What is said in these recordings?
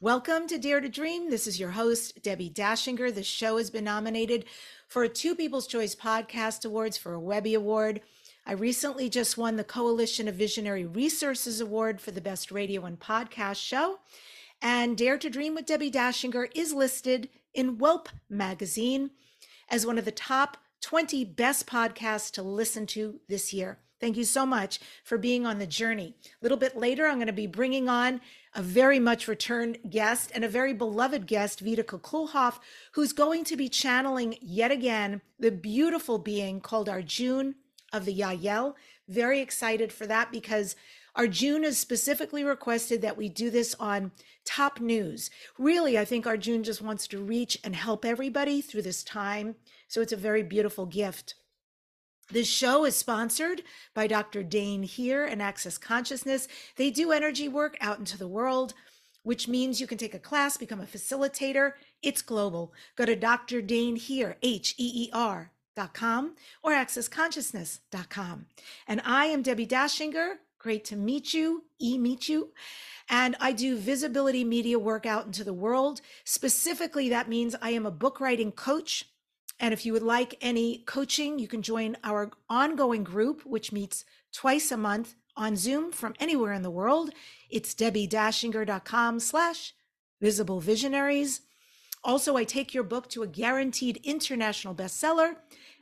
Welcome to Dare to Dream. This is your host, Debbie Dachinger. The show has been nominated for a two People's Choice Podcast Awards for a Webby Award. I recently just won the Coalition of Visionary Resources Award for the Best Radio and Podcast Show. And Dare to Dream with Debbie Dachinger is listed in Welp magazine as one of the top 20 best podcasts to listen to this year. Thank you so much for being on the journey. A little bit later, I'm going to be bringing on a very much returned guest and a very beloved guest, Vita Kulhoff, who's going to be channeling yet again the beautiful being called Arjun of the Yahyel. Very excited for that because Arjun has specifically requested that we do this on top news. Really, I think Arjun just wants to reach and help everybody through this time. So it's a very beautiful gift. This show is sponsored by Dr. Dain Heer and Access Consciousness. They do energy work out into the world, which means you can take a class, become a facilitator. It's global. Go to Dr. Dain Heer, H E E R dot com or accessconsciousness.com. And I am Debbie Dachinger. Great to meet you, e meet you. And I do visibility media work out into the world. Specifically, that means I am a book writing coach and if you would like any coaching, you can join our ongoing group, which meets twice a month on Zoom from anywhere in the world. It's debbiedachinger.com slash visible visionaries. Also, I take your book to a guaranteed international bestseller,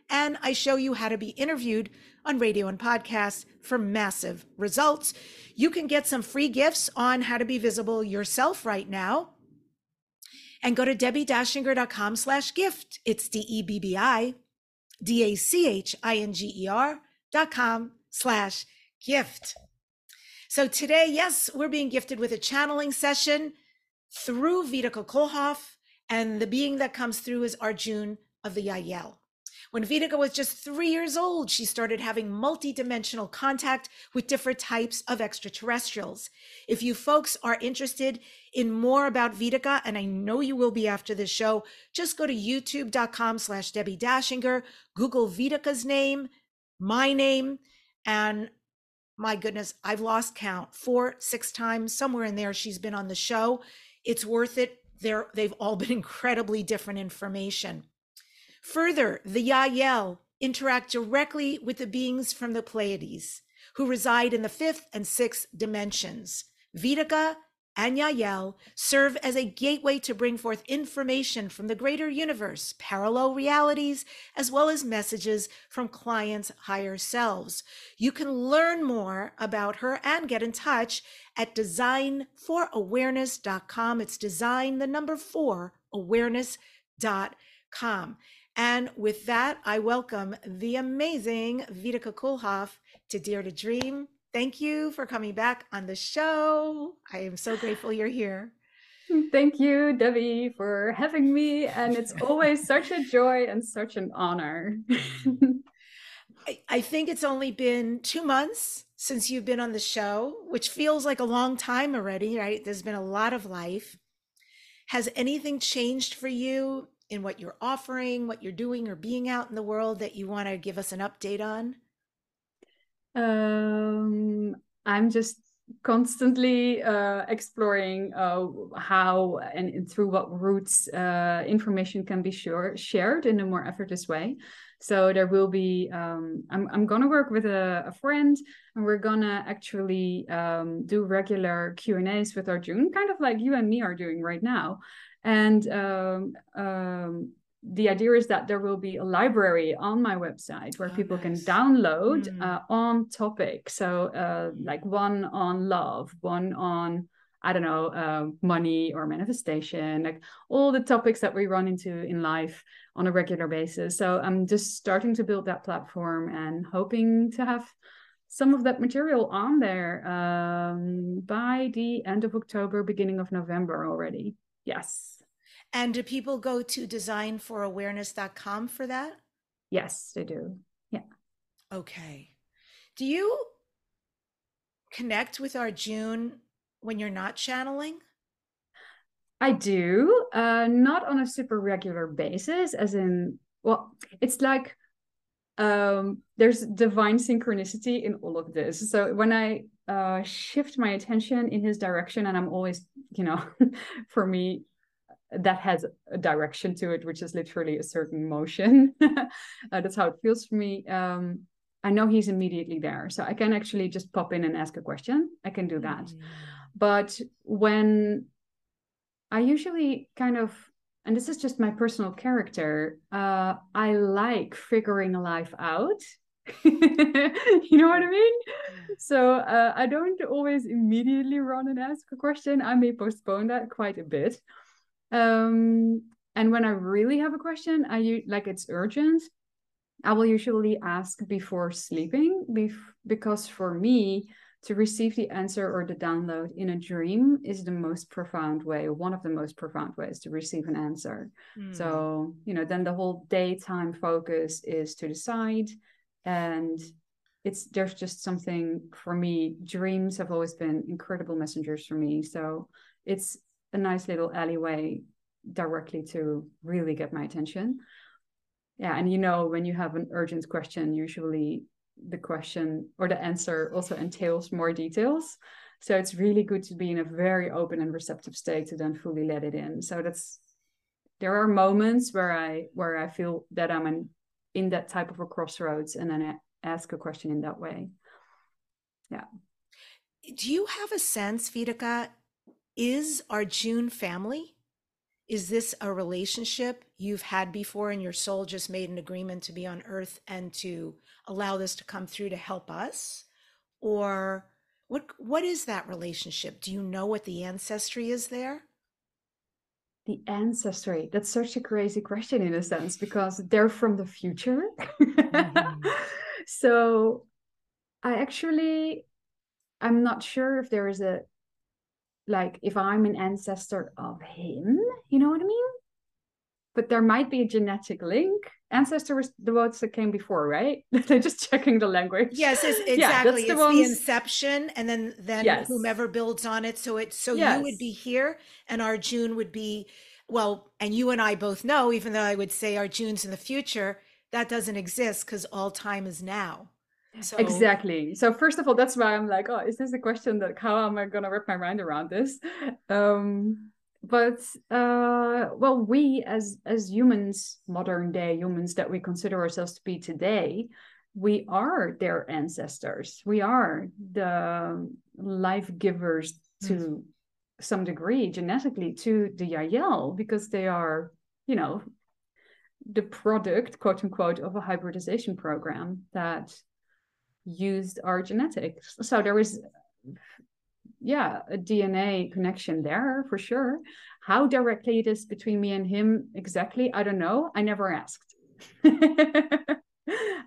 and I show you how to be interviewed on radio and podcasts for massive results. You can get some free gifts on how to be visible yourself right now and go to debbie-dachinger.com slash gift. It's D-E-B-B-I D-A-C-H-I-N-G-E-R dot com slash gift. So today, yes, we're being gifted with a channeling session through Vitica Kulhoff, and the being that comes through is Arjun of the Yahyel. When Vitica was just three years old, she started having multidimensional contact with different types of extraterrestrials. If you folks are interested in more about Vitica, and I know you will be after this show, just go to youtube.com slash Debbie Dachinger, Google Vitica's name, my name, and my goodness, I've lost count four, six times, somewhere in there. She's been on the show. It's worth it. They're, they've all been incredibly different information. Further, the Yahyel interact directly with the beings from the Pleiades who reside in the fifth and sixth dimensions. Vedika and Yahyel serve as a gateway to bring forth information from the greater universe, parallel realities, as well as messages from clients' higher selves. You can learn more about her and get in touch at designforawareness.com. It's design the number four awareness.com. And with that, I welcome the amazing Vitica Kulhoff to Dare to Dream. Thank you for coming back on the show. I am so grateful you're here. Thank you, Debbie, for having me. And it's always such a joy and such an honor. I, I think it's only been two months since you've been on the show, which feels like a long time already, right? There's been a lot of life. Has anything changed for you in what you're offering, what you're doing, or being out in the world that you want to give us an update on? Um, I'm just constantly uh, exploring uh, how and through what routes uh, information can be sure, shared in a more effortless way. So there will be, um, I'm, I'm going to work with a, a, friend and we're going to actually um, do regular Q&As with Arjun, kind of like you and me are doing right now. And um, um, the idea is that there will be a library on my website where oh, people nice. can download mm. uh, on topic. So, uh, like one on love, one on I don't know, uh, money or manifestation, like all the topics that we run into in life on a regular basis. So I'm just starting to build that platform and hoping to have some of that material on there um, by the end of October, beginning of November already. Yes. And do people go to designforawareness.com for that? Yes, they do. Yeah. Okay. Do you connect with Arjun when you're not channeling? I do, uh, not on a super regular basis, as in, well, it's like um, there's divine synchronicity in all of this. So when I uh, shift my attention in his direction, and I'm always, you know, for me, that has a direction to it, which is literally a certain motion. uh, that's how it feels for me. Um, I know he's immediately there. So I can actually just pop in and ask a question. I can do that. Mm. But when I usually kind of, and this is just my personal character, uh, I like figuring life out. you know what I mean? So uh, I don't always immediately run and ask a question. I may postpone that quite a bit. Um, and when I really have a question, I like it's urgent. I will usually ask before sleeping, bef- because for me, to receive the answer or the download in a dream is the most profound way, one of the most profound ways to receive an answer. Mm. So, you know, then the whole daytime focus is to the side. And it's there's just something for me. Dreams have always been incredible messengers for me. So it's a nice little alleyway directly to really get my attention. Yeah, and you know, when you have an urgent question, usually the question or the answer also entails more details. So it's really good to be in a very open and receptive state to then fully let it in. So that's there are moments where I where I feel that I'm in, in that type of a crossroads and then I ask a question in that way. Yeah. Do you have a sense, Vitica, is our June family? Is this a relationship you've had before and your soul just made an agreement to be on earth and to allow this to come through to help us? Or what what is that relationship? Do you know what the ancestry is there? The ancestry. That's such a crazy question in a sense because they're from the future. Mm-hmm. so I actually I'm not sure if there is a like if I'm an ancestor of him, you know what I mean? But there might be a genetic link. Ancestor was the ones that came before, right? They're just checking the language. Yes, it's, exactly. Yeah, the it's ones... the inception, and then then yes. whomever builds on it. So it so yes. you would be here, and Arjun would be well, and you and I both know, even though I would say Arjun's in the future, that doesn't exist because all time is now. So... Exactly. So first of all, that's why I'm like, oh, is this a question that how am I gonna wrap my mind around this? Um, but uh, well, we as as humans, modern day humans that we consider ourselves to be today, we are their ancestors. We are the life givers to mm. some degree genetically to the Yahyel because they are, you know, the product, quote unquote, of a hybridization program that used our genetics. So there is, yeah, a DNA connection there for sure. How directly it is between me and him exactly, I don't know. I never asked.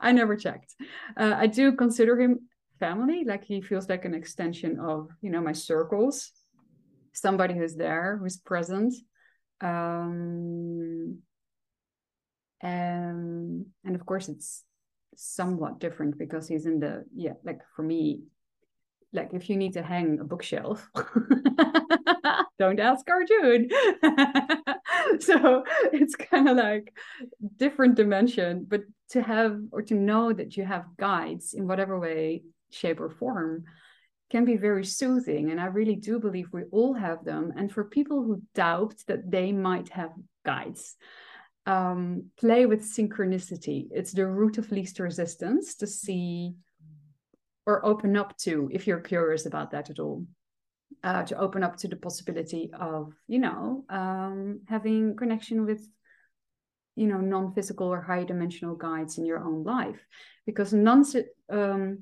I never checked. Uh, I do consider him family, like he feels like an extension of, you know, my circles. Somebody who's there, who's present. Um, um, and of course, it's somewhat different because he's in the yeah like for me like if you need to hang a bookshelf don't ask arjun. So it's kind of like different dimension but to have or to know that you have guides in whatever way shape or form can be very soothing. And i really do believe we all have them. And for people who doubt that they might have guides um, play with synchronicity. It's the root of least resistance to see or open up to, if you're curious about that at all, uh, to open up to the possibility of, you know, um, having connection with, you know, non-physical or high dimensional guides in your own life, because non um,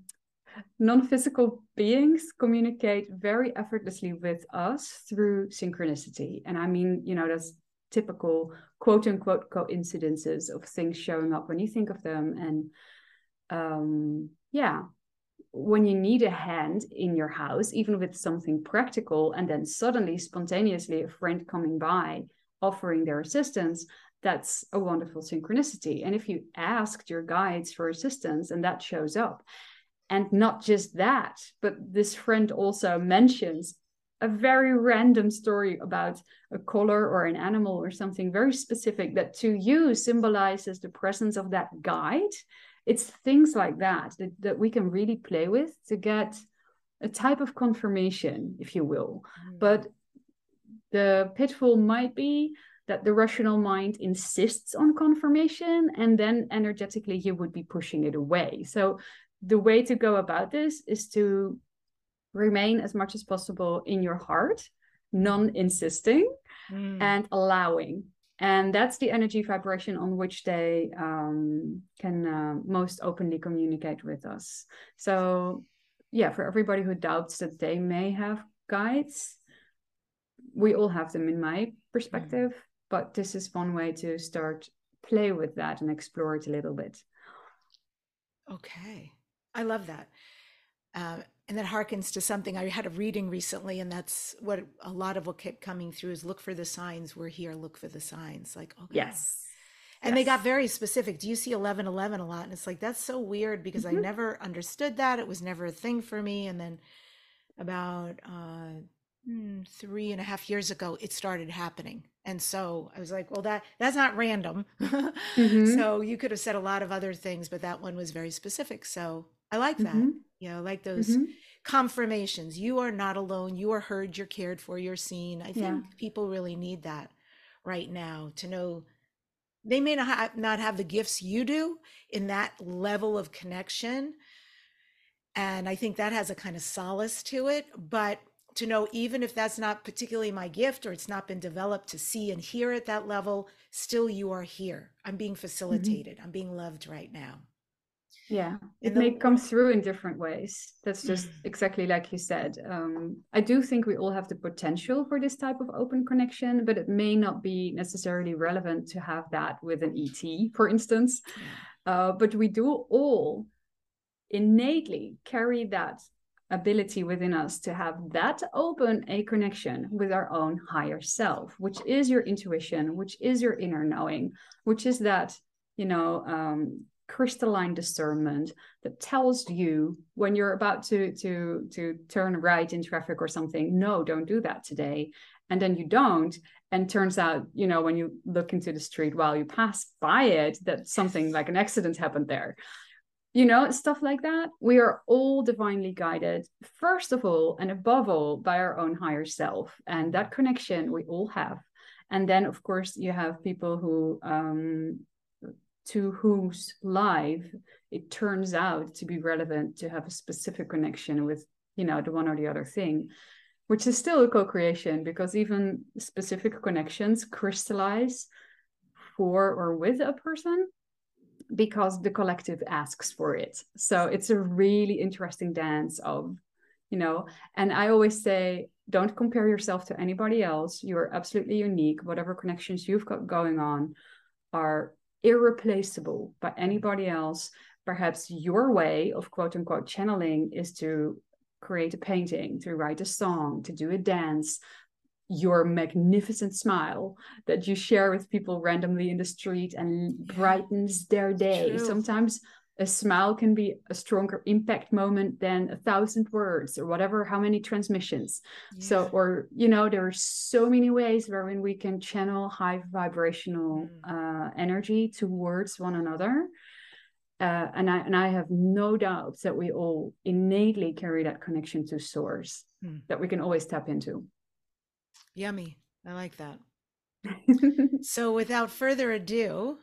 non-physical beings communicate very effortlessly with us through synchronicity, and I mean, you know, that's typical quote unquote coincidences of things showing up when you think of them. And um yeah when you need a hand in your house even with something practical and then suddenly spontaneously a friend coming by offering their assistance that's a wonderful synchronicity. And if you asked your guides for assistance and that shows up. And not just that but this friend also mentions a very random story about a color or an animal or something very specific that to you symbolizes the presence of that guide it's things like that, that that we can really play with to get a type of confirmation, if you will. Mm. But the pitfall might be that the rational mind insists on confirmation and then energetically you would be pushing it away. So the way to go about this is to remain as much as possible in your heart, non insisting mm. and allowing. And that's the energy vibration on which they um, can uh, most openly communicate with us. So, yeah, for everybody who doubts that they may have guides, we all have them in my perspective, mm. but this is one way to start play with that and explore it a little bit. Okay. I love that. Uh, and that harkens to something I had a reading recently, and that's what a lot of what kept coming through is look for the signs. We're here, look for the signs. Like, okay. Yes. And yes. they got very specific. Do you see 1111 a lot? And it's like, that's so weird because mm-hmm. I never understood that. It was never a thing for me. And then about uh, hmm, three and a half years ago, it started happening. And so I was like, well, that that's not random. mm-hmm. So you could have said a lot of other things, but that one was very specific. So I like that. Mm-hmm. You know, like those mm-hmm. confirmations. You are not alone. You are heard. You're cared for. You're seen. I think yeah. people really need that right now to know they may not have, not have the gifts you do in that level of connection. And I think that has a kind of solace to it. But to know, even if that's not particularly my gift or it's not been developed to see and hear at that level, still you are here. I'm being mm-hmm. facilitated. Mm-hmm. I'm being loved right now yeah it may come through in different ways. That's just mm. exactly like you said. Um, i do think we all have the potential for this type of open connection but it may not be necessarily relevant to have that with an et for instance. Uh, but we do all innately carry that ability within us to have that open a connection with our own higher self which is your intuition which is your inner knowing which is that you know um, crystalline discernment that tells you when you're about to to to turn right in traffic or something no don't do that today. And then you don't and turns out you know when you look into the street while you pass by it that something like an accident happened there. You know stuff like that. We are all divinely guided first of all and above all by our own higher self and that connection we all have. And then of course you have people who um, to whose life it turns out to be relevant to have a specific connection with you know the one or the other thing which is still a co-creation because even specific connections crystallize for or with a person because the collective asks for it. So it's a really interesting dance of you know and i always say don't compare yourself to anybody else. You're absolutely unique. Whatever connections you've got going on are irreplaceable by mm-hmm. anybody else. Perhaps your way of quote unquote channeling is to create a painting, to write a song, to do a dance, your magnificent smile that you share with people randomly in the street and brightens their day. True. Sometimes a smile can be a stronger impact moment than a thousand words or whatever how many transmissions yeah. so or you know there are so many ways wherein we can channel high vibrational mm. uh, energy towards one another uh, and I and I have no doubt that we all innately carry that connection to source mm. that we can always tap into. Yummy, I like that. so, without further ado,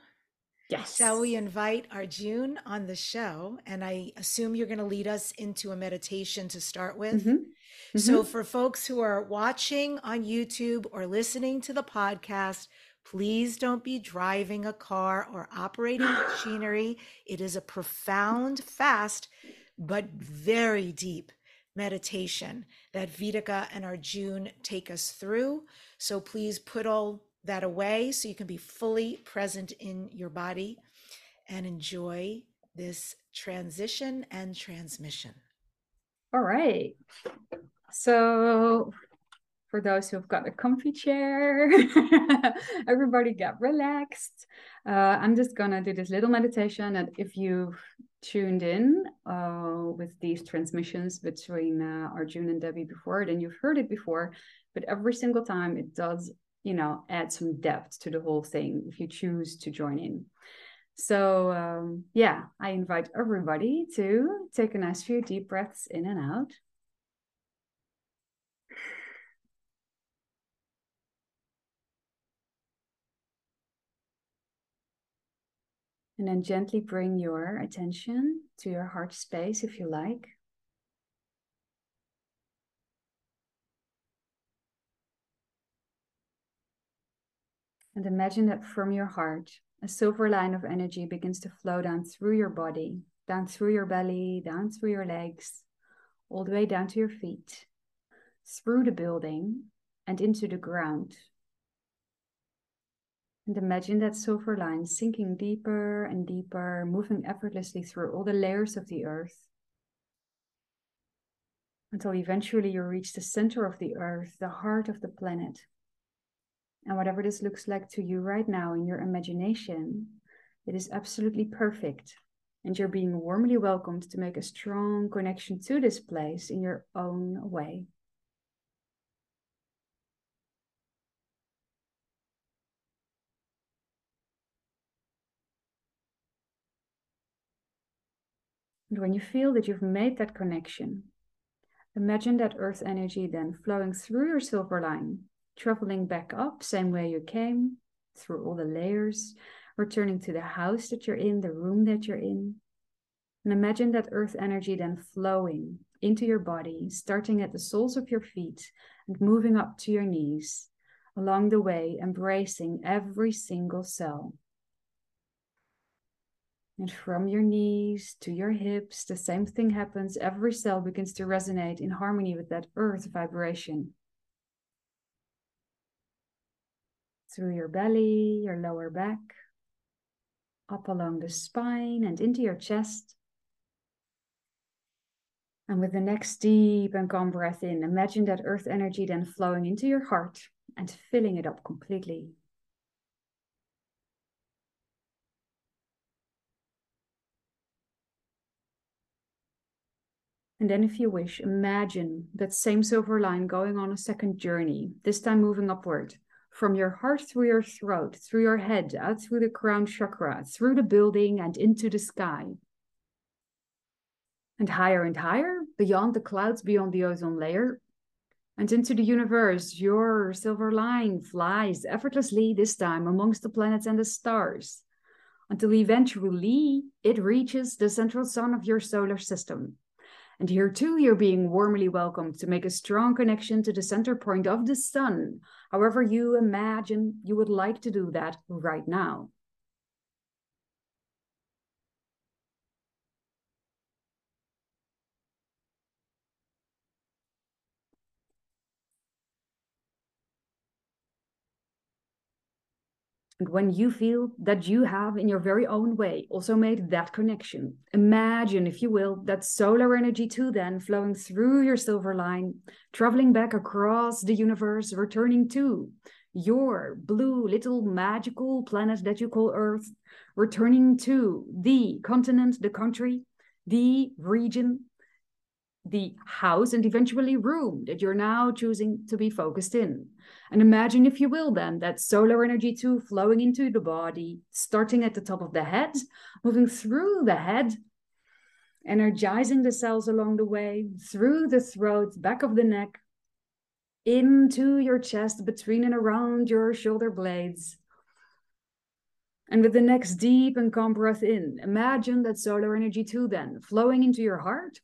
Yes. Shall we invite Arjun on the show? And I assume you're going to lead us into a meditation to start with. Mm-hmm. Mm-hmm. So, for folks who are watching on YouTube or listening to the podcast, please don't be driving a car or operating machinery. It is a profound, fast, but very deep meditation that Vitika and Arjun take us through. So, please put all that away so you can be fully present in your body and enjoy this transition and transmission. All right. So, for those who've got a comfy chair, everybody get relaxed. Uh, I'm just gonna do this little meditation. And if you've tuned in uh, with these transmissions between uh, Arjun and Debbie before, then you've heard it before. But every single time it does you know add some depth to the whole thing if you choose to join in So, um, yeah, I invite everybody to take a nice few deep breaths in and out. And then gently bring your attention to your heart space if you like. And imagine that from your heart, a silver line of energy begins to flow down through your body, down through your belly, down through your legs, all the way down to your feet, through the building and into the ground. And imagine that silver line sinking deeper and deeper, moving effortlessly through all the layers of the earth until eventually you reach the center of the earth, the heart of the planet. And whatever this looks like to you right now in your imagination, it is absolutely perfect. And you're being warmly welcomed to make a strong connection to this place in your own way. And when you feel that you've made that connection, imagine that earth energy then flowing through your silver line traveling back up, same way you came, through all the layers, returning to the house that you're in, the room that you're in. And imagine that earth energy then flowing into your body, starting at the soles of your feet and moving up to your knees, along the way, embracing every single cell. And from your knees to your hips, the same thing happens. Every cell begins to resonate in harmony with that earth vibration. Through your belly, your lower back, up along the spine and into your chest. And with the next deep and calm breath in, imagine that earth energy then flowing into your heart and filling it up completely. And then, if you wish, imagine that same silver line going on a second journey, this time moving upward from your heart through your throat, through your head, out through the crown chakra, through the building and into the sky. And higher and higher, beyond the clouds, beyond the ozone layer, and into the universe, your silver line flies effortlessly this time amongst the planets and the stars until eventually it reaches the central sun of your solar system. And here too, you're being warmly welcomed to make a strong connection to the center point of the sun, however you imagine you would like to do that right now. And when you feel that you have, in your very own way, also made that connection, imagine, if you will, that solar energy too, then flowing through your silver line, traveling back across the universe, returning to your blue little magical planet that you call Earth, returning to the continent, the country, the region, the house, and eventually room that you're now choosing to be focused in. And imagine, if you will, then that solar energy too flowing into the body, starting at the top of the head, moving through the head, energizing the cells along the way, through the throat, back of the neck, into your chest, between and around your shoulder blades. And with the next deep and calm breath in, imagine that solar energy too, then flowing into your heart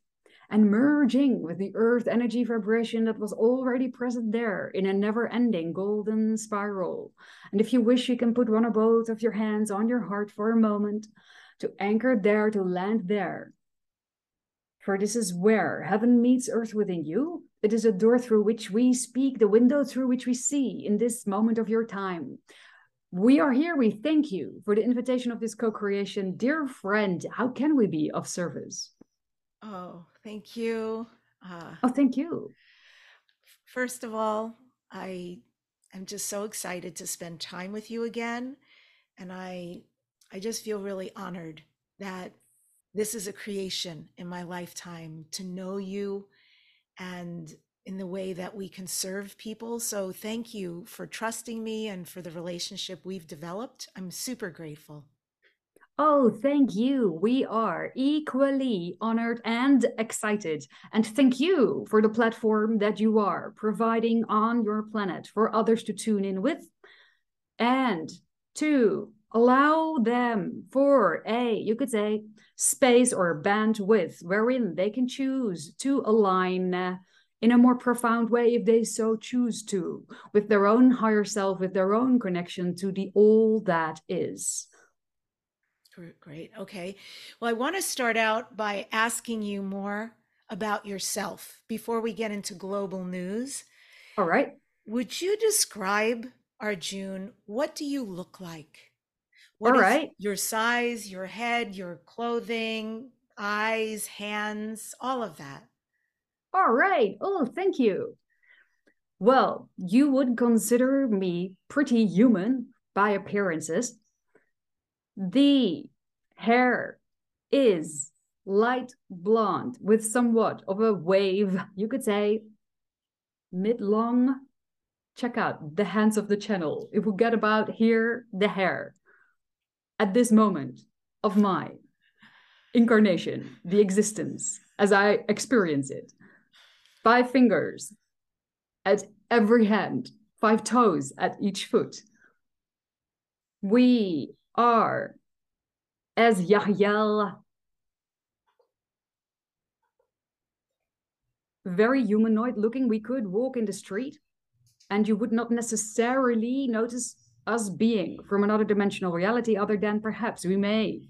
and merging with the earth energy vibration that was already present there in a never ending golden spiral. And if you wish, you can put one or both of your hands on your heart for a moment to anchor there, to land there. For this is where heaven meets earth within you. It is a door through which we speak, the window through which we see in this moment of your time. We are here. We thank you for the invitation of this co creation. Dear friend, how can we be of service? Oh, thank you. Uh, oh, thank you. First of all, I am just so excited to spend time with you again, and I I just feel really honored that this is a creation in my lifetime to know you and in the way that we can serve people. So thank you for trusting me and for the relationship we've developed. I'm super grateful. Oh, thank you. We are equally honored and excited. And thank you for the platform that you are providing on your planet for others to tune in with and to allow them for a, you could say, space or bandwidth wherein they can choose to align uh, in a more profound way if they so choose to with their own higher self, with their own connection to the all that is. Great. Okay. Well, I want to start out by asking you more about yourself before we get into global news. All right. Would you describe Arjun? What do you look like? What All right. Your size, your head, your clothing, eyes, hands, all of that. All right. Oh, thank you. Well, you would consider me pretty human by appearances. The hair is light blonde with somewhat of a wave, you could say mid long. Check out the hands of the channel. It will get about here the hair. At this moment of my incarnation, the existence as I experience it, five fingers at every hand, five toes at each foot. We are as Yahyel very humanoid looking. We could walk in the street and you would not necessarily notice us being from another dimensional reality, other than perhaps we may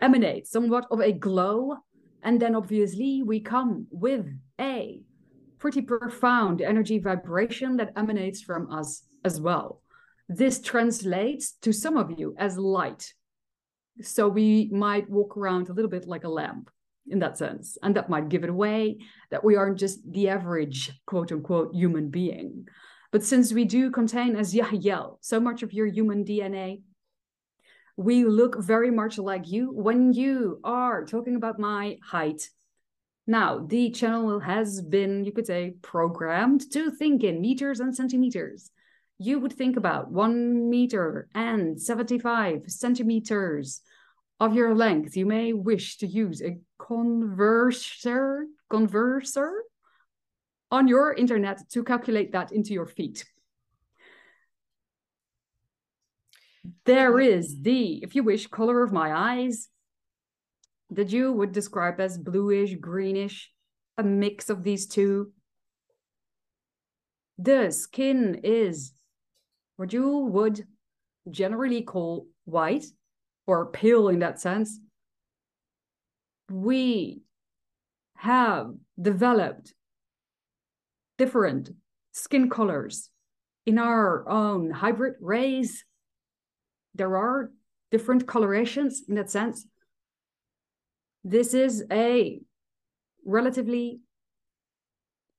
emanate somewhat of a glow. And then obviously we come with a pretty profound energy vibration that emanates from us as well. This translates to some of you as light. So we might walk around a little bit like a lamp in that sense. And that might give it away that we aren't just the average quote unquote human being. But since we do contain as Yahyel so much of your human DNA, we look very much like you when you are talking about my height. Now, the channel has been, you could say, programmed to think in meters and centimeters you would think about one meter and 75 centimeters of your length. You may wish to use a converser, converser on your internet to calculate that into your feet. There hmm. is the, if you wish, color of my eyes that you would describe as bluish, greenish, a mix of these two. The skin is what you would generally call white or pale in that sense, we have developed different skin colors in our own hybrid race. There are different colorations in that sense. This is a relatively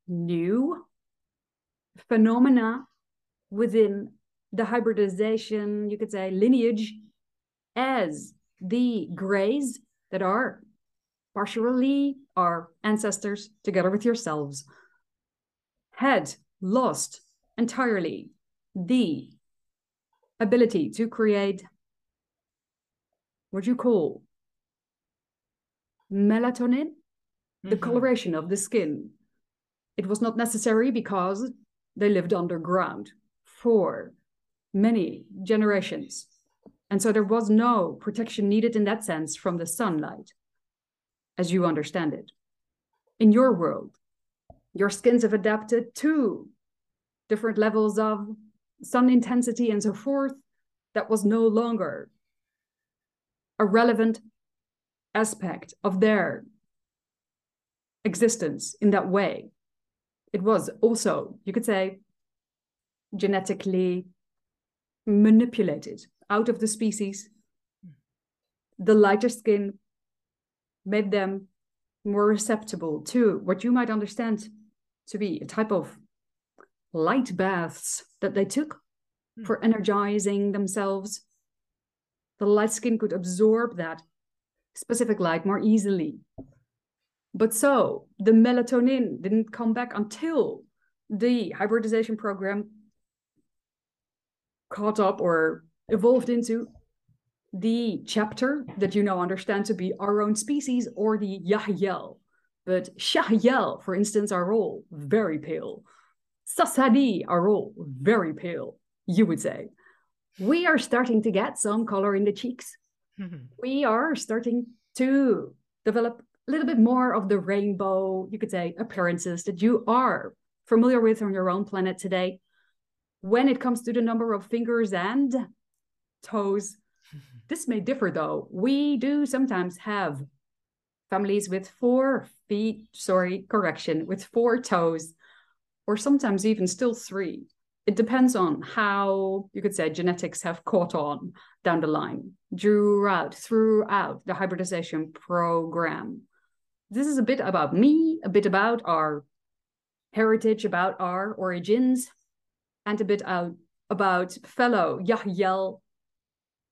new phenomena within the hybridization, you could say, lineage as the grays that are partially our ancestors together with yourselves had lost entirely the ability to create what you call melatonin, mm-hmm. the coloration of the skin. It was not necessary because they lived underground for many generations. And so there was no protection needed in that sense from the sunlight, as you understand it. In your world, your skins have adapted to different levels of sun intensity and so forth. That was no longer a relevant aspect of their existence in that way. It was also, you could say, genetically manipulated out of the species. The lighter skin made them more receptible to what you might understand to be a type of light baths that they took mm. for energizing themselves. The light skin could absorb that specific light more easily. But so the melatonin didn't come back until the hybridization program caught up or evolved into the chapter that you now understand to be our own species or the Yahyel. But Shahyel, for instance, are all very pale. Sassani are all very pale, you would say. We are starting to get some color in the cheeks. Mm-hmm. We are starting to develop a little bit more of the rainbow, you could say, appearances that you are familiar with on your own planet today. When it comes to the number of fingers and toes, this may differ though. We do sometimes have families with four feet, sorry, correction, with four toes, or sometimes even still three. It depends on how you could say genetics have caught on down the line, throughout, throughout the hybridization program. This is a bit about me, a bit about our heritage, about our origins, and a bit out about fellow Yahyel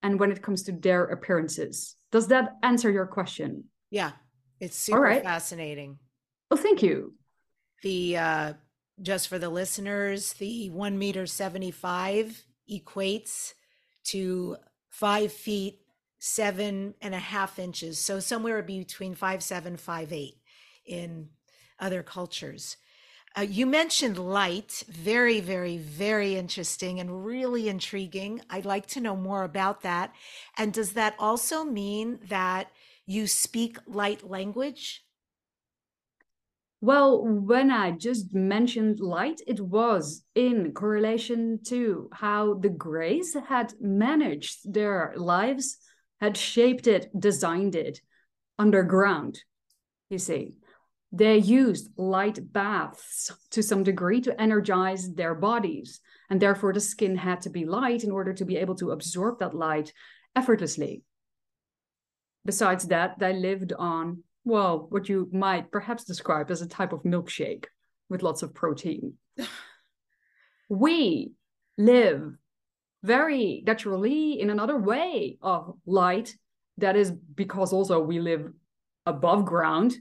and when it comes to their appearances. Does that answer your question? Yeah, it's super right. fascinating. Well, thank you. The uh, just for the listeners, the one meter seventy five equates to five feet seven and a half inches, so somewhere between five seven five eight in other cultures. Uh, you mentioned light, very, very, very interesting and really intriguing. I'd like to know more about that. And does that also mean that you speak light language? Well, when I just mentioned light, it was in correlation to how the Greys had managed their lives, had shaped it, designed it underground, you see they used light baths to some degree to energize their bodies. And therefore, the skin had to be light in order to be able to absorb that light effortlessly. Besides that, they lived on, well, what you might perhaps describe as a type of milkshake with lots of protein. we live very naturally in another way of light. That is because also we live above ground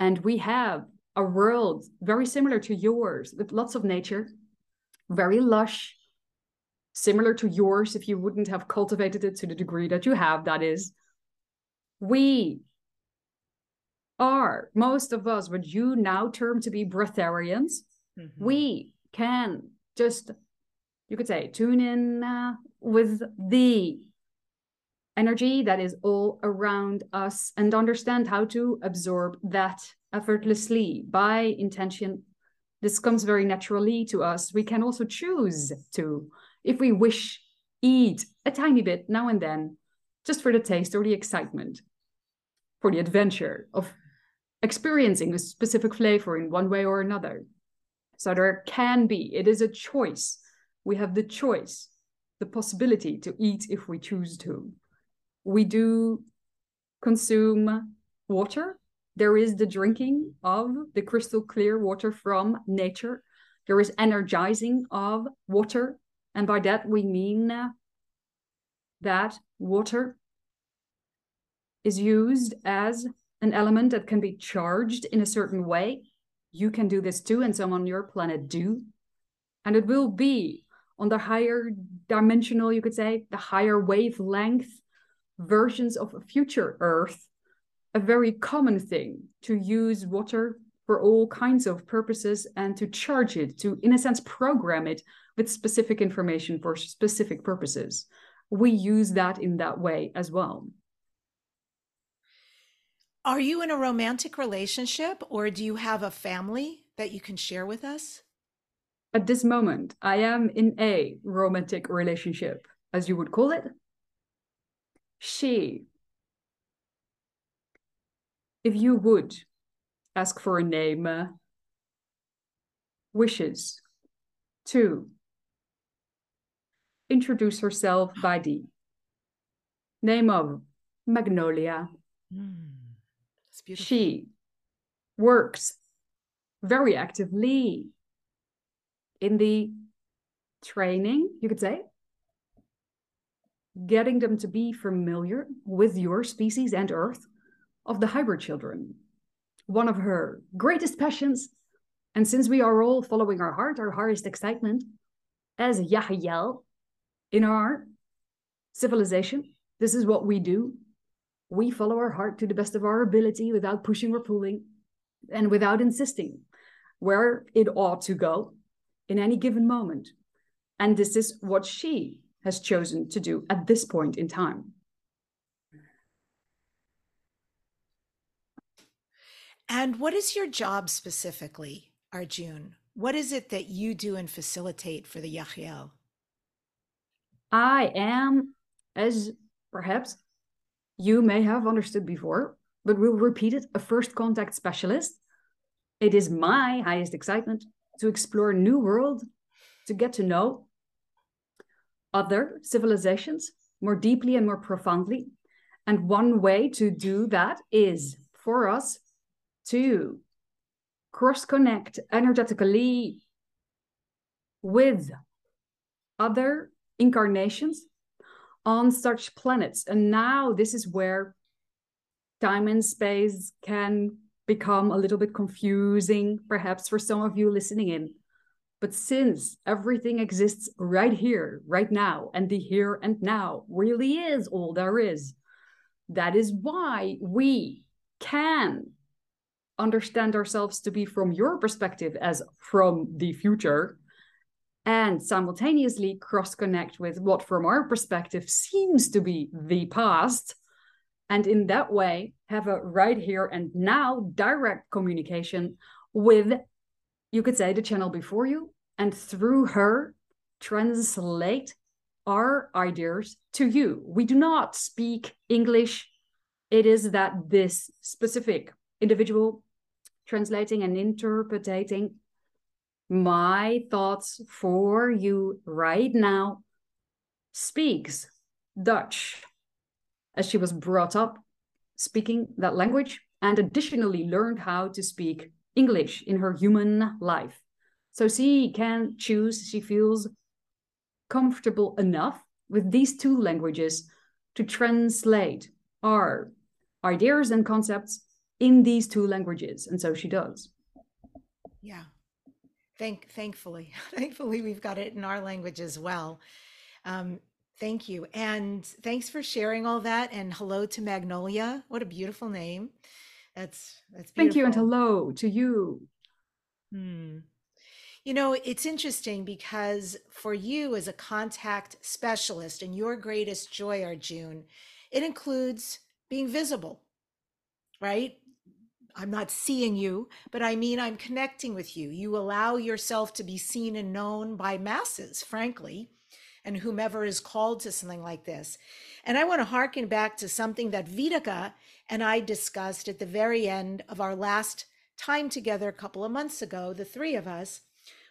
and we have a world very similar to yours with lots of nature, very lush, similar to yours if you wouldn't have cultivated it to the degree that you have, that is. We are, most of us, what you now term to be breatharians. Mm-hmm. We can just, you could say, tune in uh, with the energy that is all around us and understand how to absorb that effortlessly by intention. This comes very naturally to us. We can also choose to, if we wish, eat a tiny bit now and then, just for the taste or the excitement, for the adventure of experiencing a specific flavor in one way or another. So there can be, it is a choice. We have the choice, the possibility to eat if we choose to we do consume water. There is the drinking of the crystal clear water from nature. There is energizing of water. And by that, we mean that water is used as an element that can be charged in a certain way. You can do this too, and some on your planet do. And it will be on the higher dimensional, you could say, the higher wavelength versions of a future Earth a very common thing to use water for all kinds of purposes and to charge it, to, in a sense, program it with specific information for specific purposes. We use that in that way as well. Are you in a romantic relationship or do you have a family that you can share with us? At this moment, I am in a romantic relationship, as you would call it she, if you would ask for a name, uh, wishes to introduce herself by the name of Magnolia. Mm, she works very actively in the training, you could say, getting them to be familiar with your species and Earth of the hybrid children. One of her greatest passions, and since we are all following our heart, our highest excitement, as Yahyel in our civilization, This is what we do. We follow our heart to the best of our ability without pushing or pulling and without insisting where it ought to go in any given moment. And this is what she has chosen to do at this point in time. And what is your job specifically, Arjun? What is it that you do and facilitate for the Yahyel? I am, as perhaps you may have understood before, but we'll repeat it, a first contact specialist. It is my highest excitement to explore new world, to get to know other civilizations more deeply and more profoundly. And one way to do that is for us to cross connect energetically with other incarnations on such planets. And now this is where time and space can become a little bit confusing, perhaps for some of you listening in. But since everything exists right here, right now, and the here and now really is all there is, that is why we can understand ourselves to be from your perspective as from the future and simultaneously cross connect with what from our perspective seems to be the past and in that way have a right here and now direct communication with you could say the channel before you and through her translate our ideas to you. We do not speak english. It is that this specific individual translating and interpreting my thoughts for you right now speaks dutch. As she was brought up speaking that language and additionally learned how to speak English in her human life. So she can choose, she feels comfortable enough with these two languages to translate our ideas and concepts in these two languages. And so she does. Yeah. Thank, thankfully, thankfully, we've got it in our language as well. Um, Thank you. And thanks for sharing all that. And hello to Magnolia. What a beautiful name. That's that's beautiful. Thank you and hello to you. Hmm. You know, it's interesting because for you as a contact specialist and your greatest joy, Arjun, it includes being visible, right? I'm not seeing you, but I mean, I'm connecting with you. You allow yourself to be seen and known by masses, frankly and whomever is called to something like this. And I want to harken back to something that Vidika and I discussed at the very end of our last time together a couple of months ago, the three of us,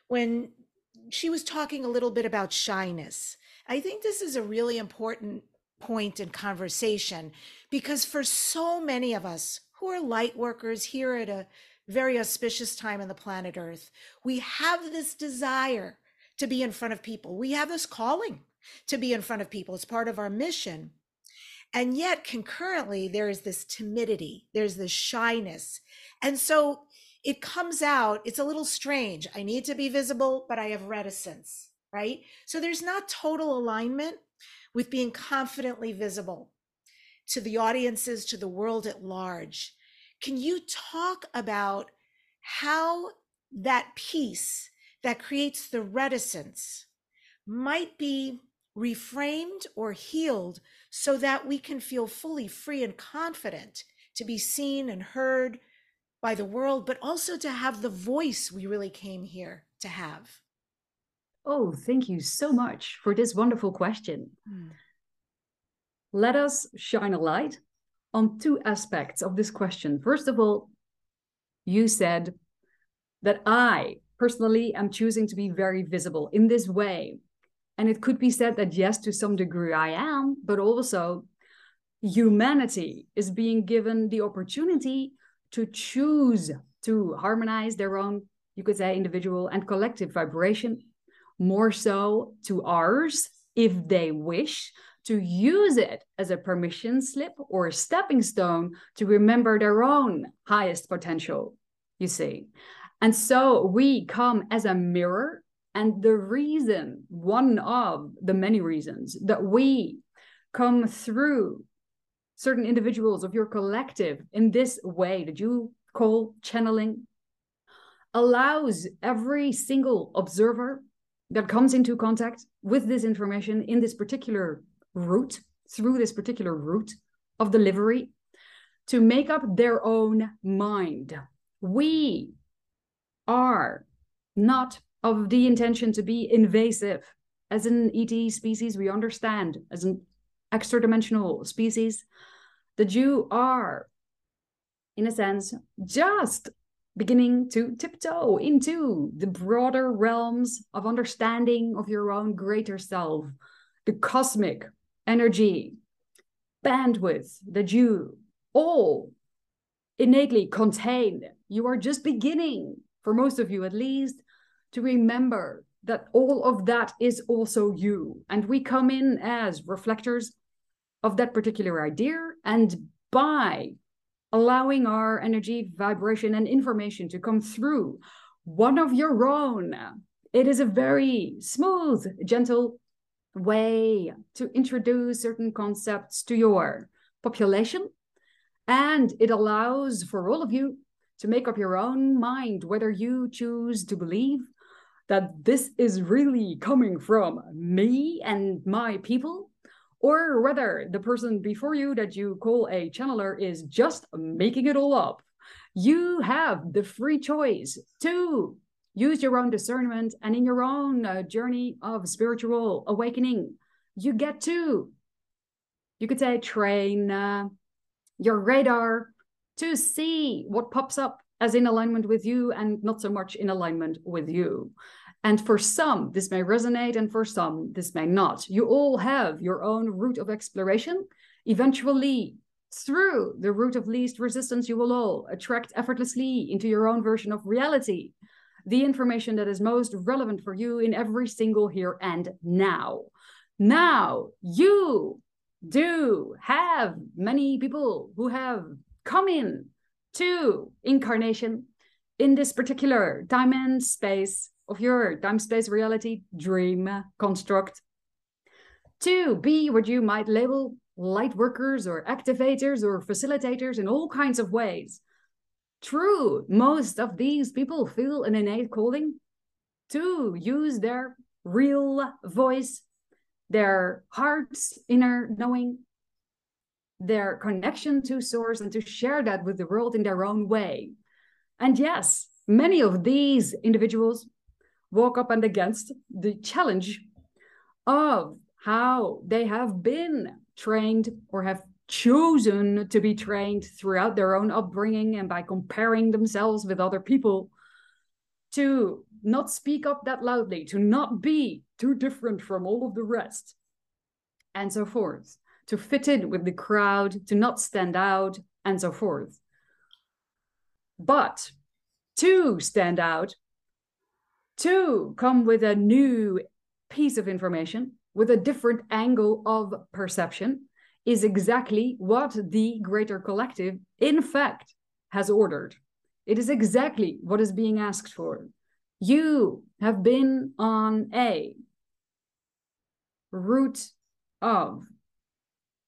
when she was talking a little bit about shyness. I think this is a really important point in conversation because for so many of us who are light workers here at a very auspicious time on the planet Earth, we have this desire to be in front of people. We have this calling to be in front of people. It's part of our mission. And yet, concurrently, there is this timidity, there's this shyness. And so it comes out, it's a little strange. I need to be visible, but I have reticence, right? So there's not total alignment with being confidently visible to the audiences, to the world at large. Can you talk about how that piece that creates the reticence might be reframed or healed so that we can feel fully free and confident to be seen and heard by the world, but also to have the voice we really came here to have. Oh, thank you so much for this wonderful question. Mm. Let us shine a light on two aspects of this question. First of all, you said that I personally am choosing to be very visible in this way. And it could be said that, yes, to some degree I am, but also humanity is being given the opportunity to choose to harmonize their own, you could say, individual and collective vibration, more so to ours, if they wish to use it as a permission slip or a stepping stone to remember their own highest potential, you see. And so we come as a mirror. And the reason, one of the many reasons that we come through certain individuals of your collective in this way that you call channeling allows every single observer that comes into contact with this information in this particular route, through this particular route of delivery, to make up their own mind. We are not of the intention to be invasive. As an ET species, we understand as an extra dimensional species that you are, in a sense, just beginning to tiptoe into the broader realms of understanding of your own greater self, the cosmic energy, bandwidth that you all innately contain. You are just beginning, for most of you at least, to remember that all of that is also you. And we come in as reflectors of that particular idea. And by allowing our energy, vibration, and information to come through one of your own. It is a very smooth, gentle way to introduce certain concepts to your population. And it allows for all of you to make up your own mind whether you choose to believe that this is really coming from me and my people or whether the person before you that you call a channeler is just making it all up. You have the free choice to use your own discernment and in your own uh, journey of spiritual awakening, you get to, you could say, train uh, your radar to see what pops up as in alignment with you and not so much in alignment with you. And for some, this may resonate, and for some, this may not. You all have your own route of exploration. Eventually, through the route of least resistance, you will all attract effortlessly into your own version of reality the information that is most relevant for you in every single here and now. Now, you do have many people who have come in to incarnation in this particular time and space of your time space reality dream construct. To be what you might label light workers or activators or facilitators in all kinds of ways. True, most of these people feel an innate calling to use their real voice, their heart's inner knowing, their connection to source, and to share that with the world in their own way. And yes, many of these individuals walk up and against the challenge of how they have been trained or have chosen to be trained throughout their own upbringing and by comparing themselves with other people to not speak up that loudly, to not be too different from all of the rest, and so forth, to fit in with the crowd, to not stand out, and so forth. But to stand out to come with a new piece of information with a different angle of perception is exactly what the greater collective, in fact, has ordered. It is exactly what is being asked for. You have been on a route of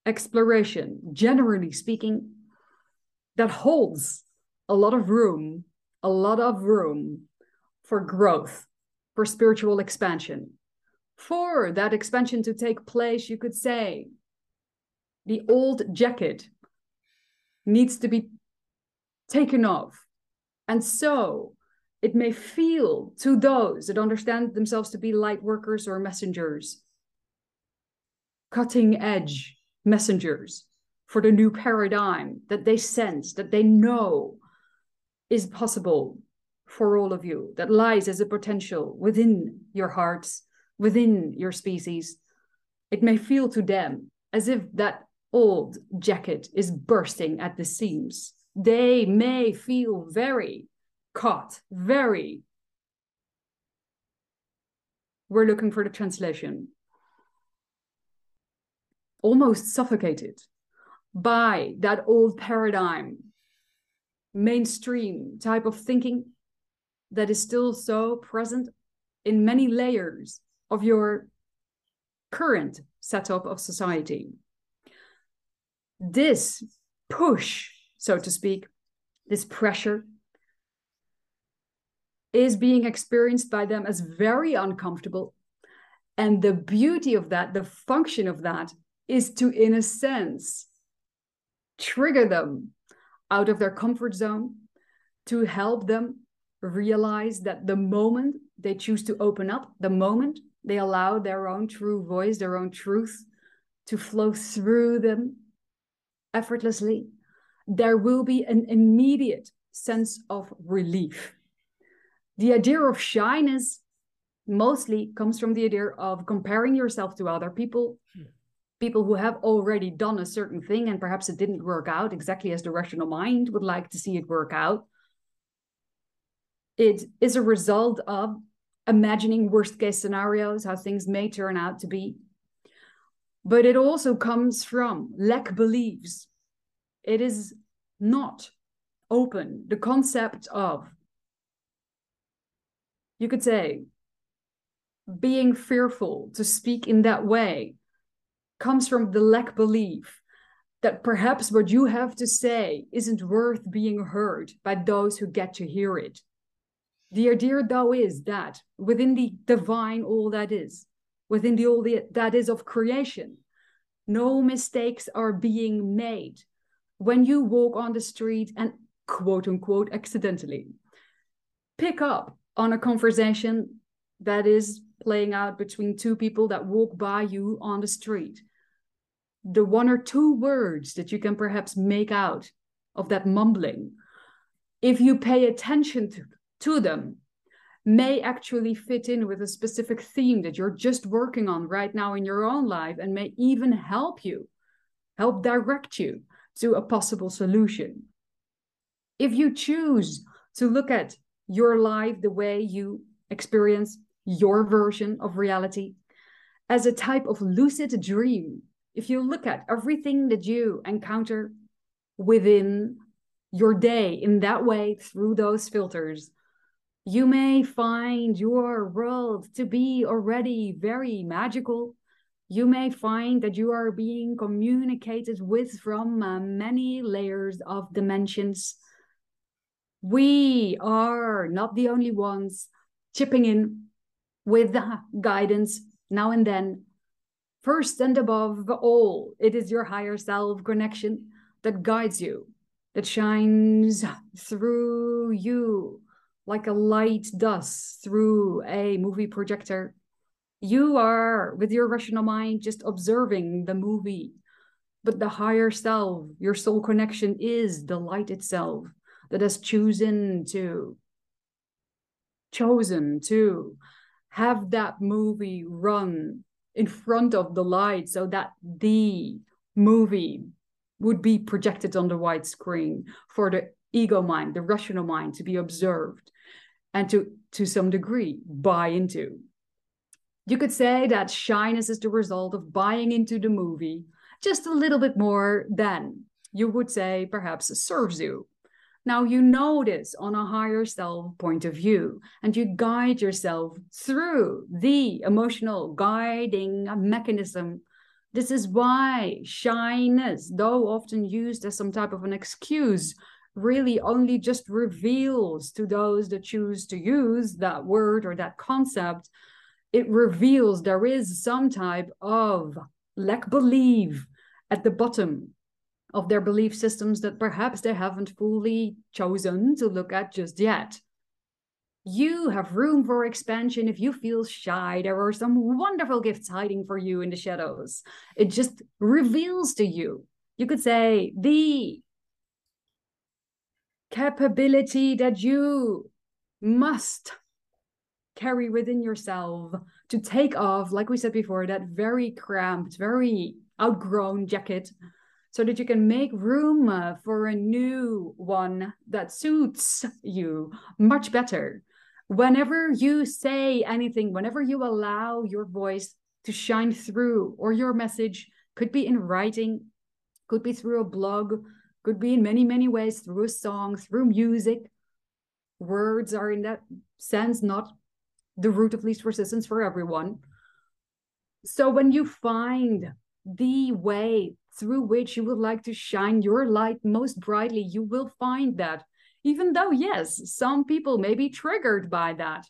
exploration, generally speaking, that holds a lot of room, a lot of room for growth, for spiritual expansion. For that expansion to take place, you could say the old jacket needs to be taken off. And so it may feel to those that understand themselves to be light workers or messengers, cutting edge messengers for the new paradigm that they sense, that they know is possible for all of you that lies as a potential within your hearts, within your species. It may feel to them as if that old jacket is bursting at the seams. They may feel very caught, very. We're looking for the translation. Almost suffocated by that old paradigm, mainstream type of thinking that is still so present in many layers of your current setup of society. this push, so to speak, this pressure is being experienced by them as very uncomfortable. And the beauty of that, the function of that, is to, in a sense, trigger them out of their comfort zone, to help them realize that the moment they choose to open up, the moment they allow their own true voice, their own truth to flow through them effortlessly, there will be an immediate sense of relief. The idea of shyness mostly comes from the idea of comparing yourself to other people, hmm. People who have already done a certain thing and perhaps it didn't work out exactly as the rational mind would like to see it work out. It is a result of imagining worst case scenarios, how things may turn out to be. But it also comes from lack beliefs. It is not open. The concept of, you could say, being fearful to speak in that way comes from the lack belief that perhaps what you have to say isn't worth being heard by those who get to hear it. The idea, though, is that within the divine, all that is, within the all the, that is of creation, no mistakes are being made. When you walk on the street and quote unquote accidentally pick up on a conversation that is playing out between two people that walk by you on the street, the one or two words that you can perhaps make out of that mumbling, if you pay attention to, to them may actually fit in with a specific theme that you're just working on right now in your own life and may even help you, help direct you to a possible solution. If you choose to look at your life the way you experience your version of reality as a type of lucid dream, if you look at everything that you encounter within your day in that way through those filters, you may find your world to be already very magical. You may find that you are being communicated with from uh, many layers of dimensions. We are not the only ones chipping in with the guidance now and then. First and above all, it is your higher self connection that guides you, that shines through you like a light does through a movie projector. You are, with your rational mind, just observing the movie. But the higher self, your soul connection, is the light itself that has chosen to chosen to have that movie run in front of the light so that the movie would be projected on the white screen for the ego mind, the rational mind to be observed and to, to some degree, buy into. You could say that shyness is the result of buying into the movie just a little bit more than you would say perhaps serves you. Now you know this on a higher self point of view, and you guide yourself through the emotional guiding mechanism. This is why shyness, though often used as some type of an excuse, really only just reveals to those that choose to use that word or that concept, it reveals there is some type of lack belief at the bottom of their belief systems that perhaps they haven't fully chosen to look at just yet. You have room for expansion if you feel shy. There are some wonderful gifts hiding for you in the shadows. It just reveals to you. You could say the capability that you must carry within yourself to take off, like we said before, that very cramped, very outgrown jacket so that you can make room uh, for a new one that suits you much better whenever you say anything, whenever you allow your voice to shine through, or your message could be in writing, could be through a blog, could be in many, many ways through a song, through music. Words are, in that sense, not the root of least resistance for everyone. So when you find the way through which you would like to shine your light most brightly, you will find that. Even though, yes, some people may be triggered by that.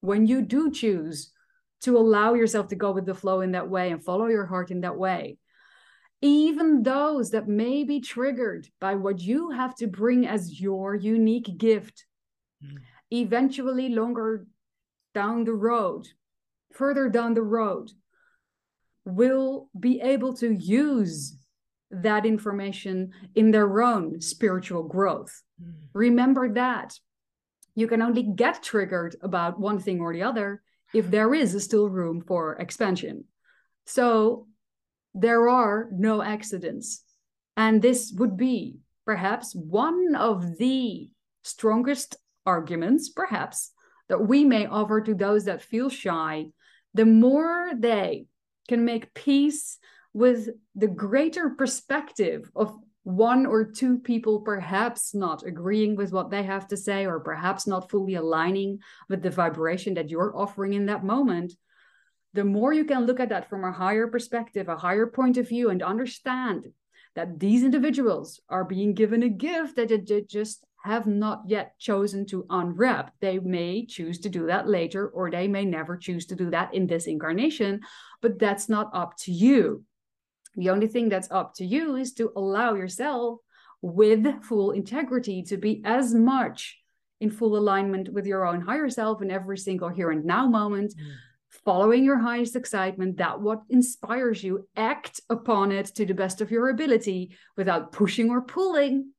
When you do choose to allow yourself to go with the flow in that way and follow your heart in that way, even those that may be triggered by what you have to bring as your unique gift, mm. eventually longer down the road, further down the road, will be able to use that information in their own spiritual growth. Mm. Remember that. You can only get triggered about one thing or the other if there is still room for expansion. So there are no accidents. And this would be perhaps one of the strongest arguments, perhaps, that we may offer to those that feel shy. The more they can make peace with the greater perspective of one or two people perhaps not agreeing with what they have to say or perhaps not fully aligning with the vibration that you're offering in that moment the more you can look at that from a higher perspective, a higher point of view, and understand that these individuals are being given a gift that they just have not yet chosen to unwrap. They may choose to do that later, or they may never choose to do that in this incarnation, but that's not up to you. The only thing that's up to you is to allow yourself with full integrity to be as much in full alignment with your own higher self in every single here and now moment. Mm following your highest excitement, that what inspires you, act upon it to the best of your ability without pushing or pulling,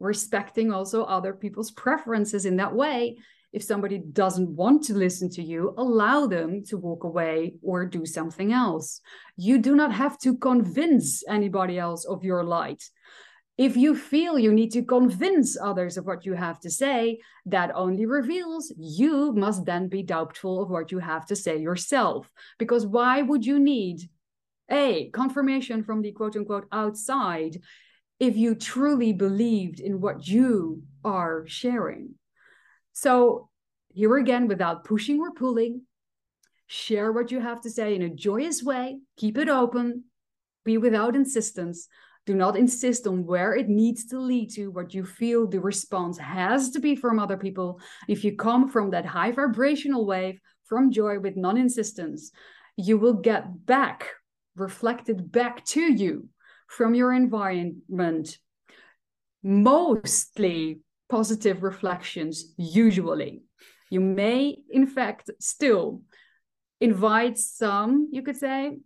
respecting also other people's preferences in that way. If somebody doesn't want to listen to you, allow them to walk away or do something else. You do not have to convince anybody else of your light. If you feel you need to convince others of what you have to say, that only reveals you must then be doubtful of what you have to say yourself. Because why would you need a confirmation from the quote unquote outside if you truly believed in what you are sharing? So, here again, without pushing or pulling, share what you have to say in a joyous way, keep it open, be without insistence do not insist on where it needs to lead to, what you feel the response has to be from other people. If you come from that high vibrational wave from joy with non insistence, you will get back, reflected back to you from your environment, mostly positive reflections, usually. You may, in fact, still invite some, you could say,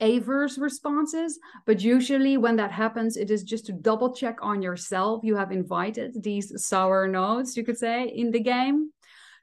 averse responses. But usually, when that happens, it is just to double check on yourself. You have invited these sour notes, you could say, in the game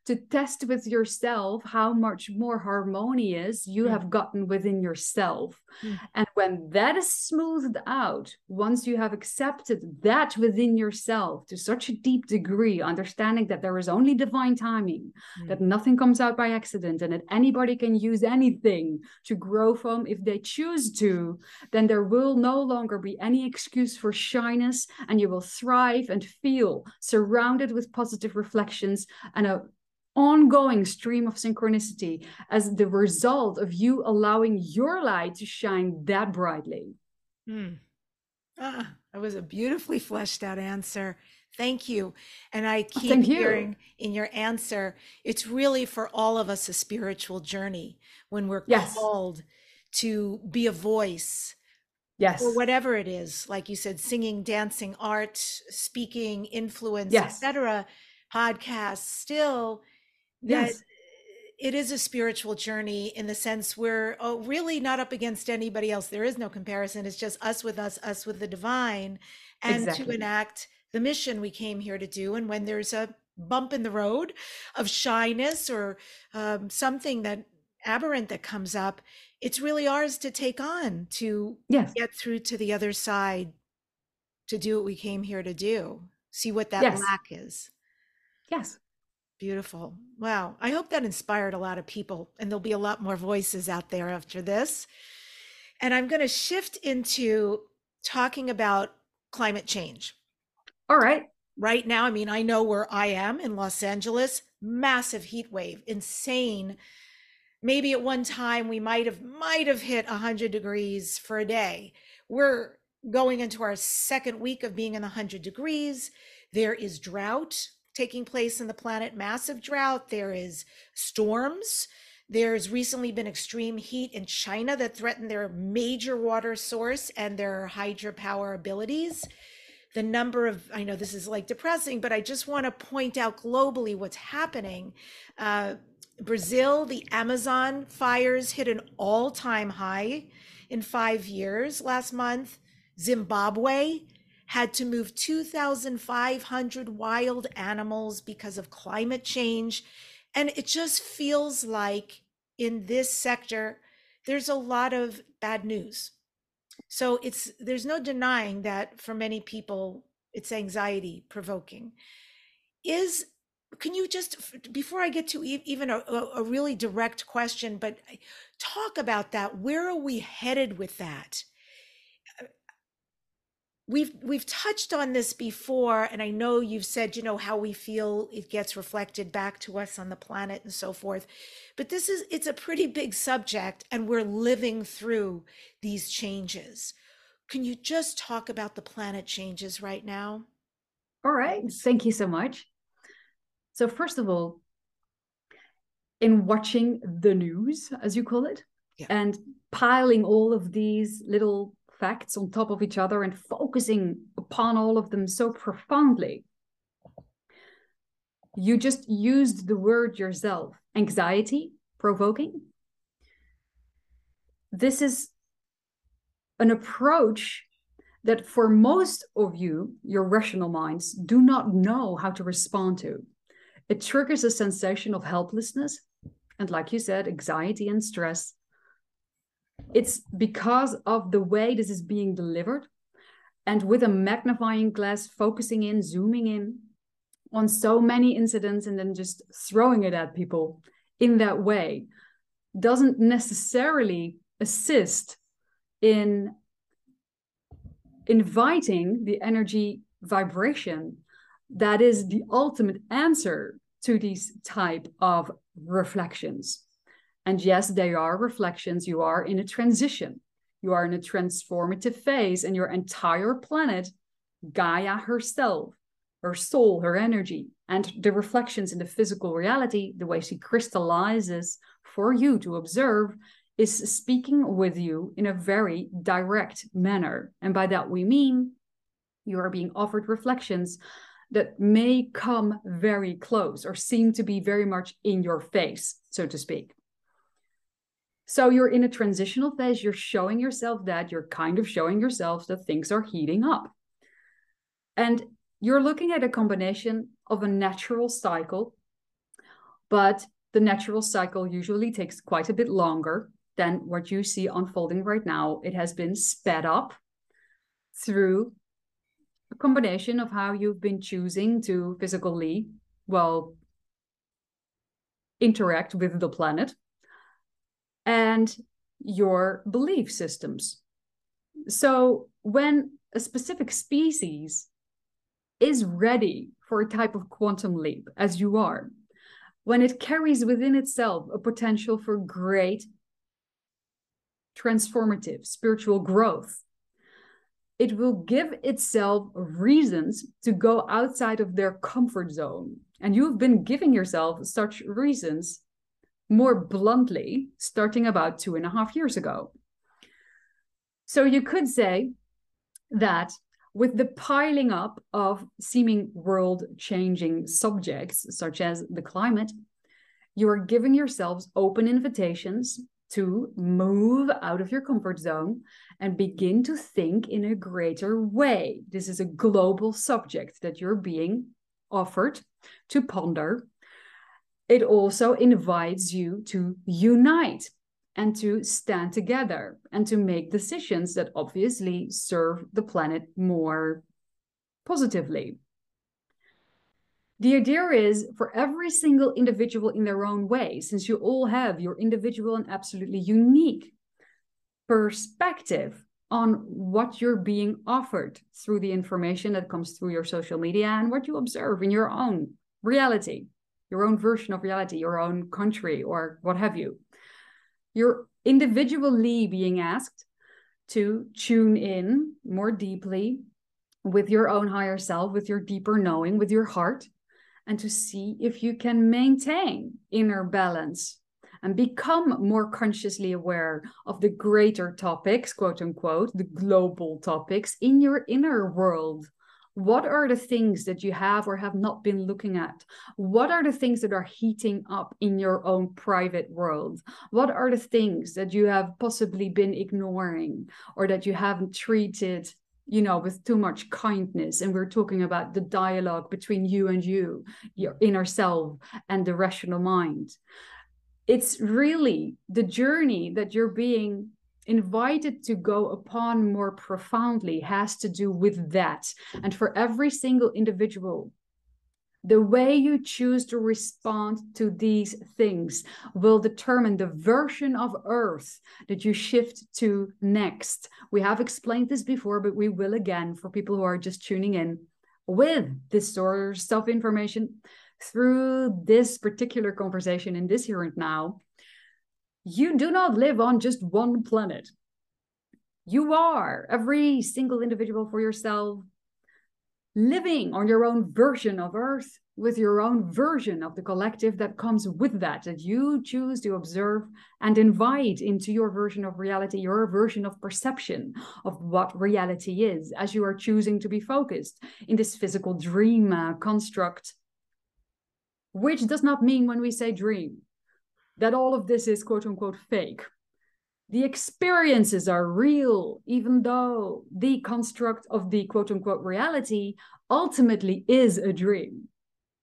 to test with yourself how much more harmonious you mm. have gotten within yourself. Mm. And when that is smoothed out, once you have accepted that within yourself to such a deep degree, understanding that there is only divine timing, mm. that nothing comes out by accident, and that anybody can use anything to grow from if they choose to, then there will no longer be any excuse for shyness, and you will thrive and feel surrounded with positive reflections and a ongoing stream of synchronicity as the result of you allowing your light to shine that brightly. Hmm. Ah, that was a beautifully fleshed out answer. Thank you. And I keep hearing in your answer, it's really for all of us a spiritual journey when we're yes. called to be a voice. Yes. Or whatever it is, like you said, singing, dancing, art, speaking, influence, yes. etc. Podcasts still yes. it is a spiritual journey in the sense we're oh, really not up against anybody else. There is no comparison. It's just us with us, us with the divine, and exactly. to enact the mission we came here to do. And when there's a bump in the road of shyness or um, something that aberrant that comes up, it's really ours to take on to yes. get through to the other side, to do what we came here to do. See what that yes. lack is. Yes. Beautiful. Wow. I hope that inspired a lot of people, and there'll be a lot more voices out there after this. And I'm going to shift into talking about climate change. All right. Right now, I mean, I know where I am in Los Angeles, massive heat wave, insane maybe at one time we might have might have hit 100 degrees for a day we're going into our second week of being in the 100 degrees there is drought taking place in the planet. Massive drought. There is storms. There's recently been extreme heat in china that threatened their major water source and their hydropower abilities. The number of i know this is like depressing but i just want to point out globally what's happening. Uh, brazil the amazon fires hit an all-time high in five years last month. Zimbabwe had to move 2500 wild animals because of climate change and it just feels like in this sector there's a lot of bad news so it's there's no denying that for many people it's anxiety provoking. Is can you just before I get to even a, a really direct question, but talk about that? Where are we headed with that? We've we've touched on this before and i know you've said you know how we feel it gets reflected back to us on the planet and so forth but this is it's a pretty big subject and we're living through these changes. Can you just talk about the planet changes right now? All right. Thank you so much. So first of all in watching the news as you call it yeah. and piling all of these little facts on top of each other and focusing upon all of them so profoundly. You just used the word yourself anxiety provoking. This is an approach that for most of you, your rational minds, do not know how to respond to. It triggers a sensation of helplessness and, like you said, anxiety and stress it's because of the way this is being delivered and with a magnifying glass focusing in zooming in on so many incidents and then just throwing it at people in that way doesn't necessarily assist in inviting the energy vibration that is the ultimate answer to these type of reflections and yes, they are reflections. You are in a transition. You are in a transformative phase, and your entire planet, Gaia herself, her soul, her energy, and the reflections in the physical reality, the way she crystallizes for you to observe, is speaking with you in a very direct manner. And by that, we mean you are being offered reflections that may come very close or seem to be very much in your face, so to speak. So you're in a transitional phase. You're showing yourself that you're kind of showing yourself that things are heating up. And you're looking at a combination of a natural cycle, but the natural cycle usually takes quite a bit longer than what you see unfolding right now. It has been sped up through a combination of how you've been choosing to physically, well, interact with the planet and your belief systems. So, when a specific species is ready for a type of quantum leap, as you are, when it carries within itself a potential for great transformative spiritual growth, it will give itself reasons to go outside of their comfort zone. And you've been giving yourself such reasons more bluntly starting about two and a half years ago. So you could say that with the piling up of seeming world changing subjects, such as the climate, you are giving yourselves open invitations to move out of your comfort zone and begin to think in a greater way. This is a global subject that you're being offered to ponder it also invites you to unite and to stand together and to make decisions that obviously serve the planet more positively. The idea is for every single individual in their own way, since you all have your individual and absolutely unique perspective on what you're being offered through the information that comes through your social media and what you observe in your own reality your own version of reality, your own country, or what have you. You're individually being asked to tune in more deeply with your own higher self, with your deeper knowing, with your heart, and to see if you can maintain inner balance and become more consciously aware of the greater topics, quote unquote, the global topics in your inner world. What are the things that you have or have not been looking at? What are the things that are heating up in your own private world? What are the things that you have possibly been ignoring or that you haven't treated you know, with too much kindness. And we're talking about the dialogue between you and you, your inner self and the rational mind. It's really the journey that you're being invited to go upon more profoundly has to do with that. And for every single individual, the way you choose to respond to these things will determine the version of Earth that you shift to next. We have explained this before, but we will again for people who are just tuning in with this source of information through this particular conversation in this here and now. You do not live on just one planet. You are every single individual for yourself, living on your own version of Earth with your own version of the collective that comes with that, that you choose to observe and invite into your version of reality, your version of perception of what reality is, as you are choosing to be focused in this physical dream uh, construct. Which does not mean when we say dream that all of this is quote unquote fake the experiences are real, even though the construct of the quote unquote reality ultimately is a dream,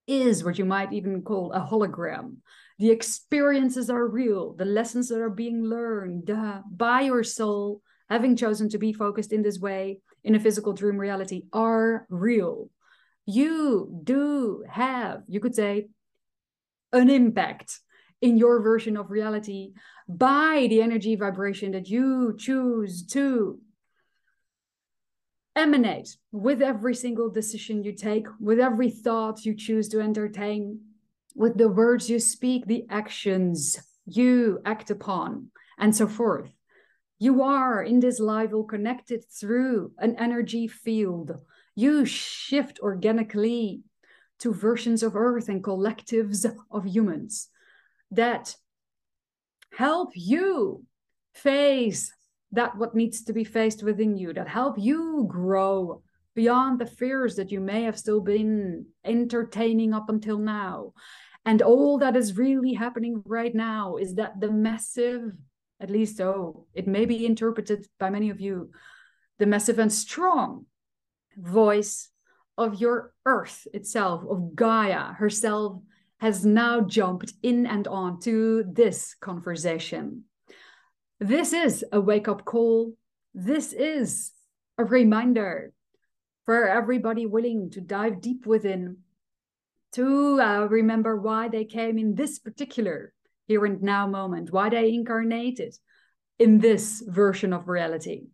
is what you might even call a hologram. The experiences are real, the lessons that are being learned uh, by your soul, having chosen to be focused in this way in a physical dream reality, are real. You do have, you could say, an impact in your version of reality by the energy vibration that you choose to emanate with every single decision you take, with every thought you choose to entertain, with the words you speak, the actions you act upon, and so forth. You are in this life all connected through an energy field. You shift organically to versions of Earth and collectives of humans that help you face that what needs to be faced within you that help you grow beyond the fears that you may have still been entertaining up until now. And all that is really happening right now is that the massive at least oh it may be interpreted by many of you the massive and strong voice of your earth itself of gaia herself has now jumped in and on to this conversation. This is a wake up call. This is a reminder for everybody willing to dive deep within to uh, remember why they came in this particular here and now moment, why they incarnated in this version of reality.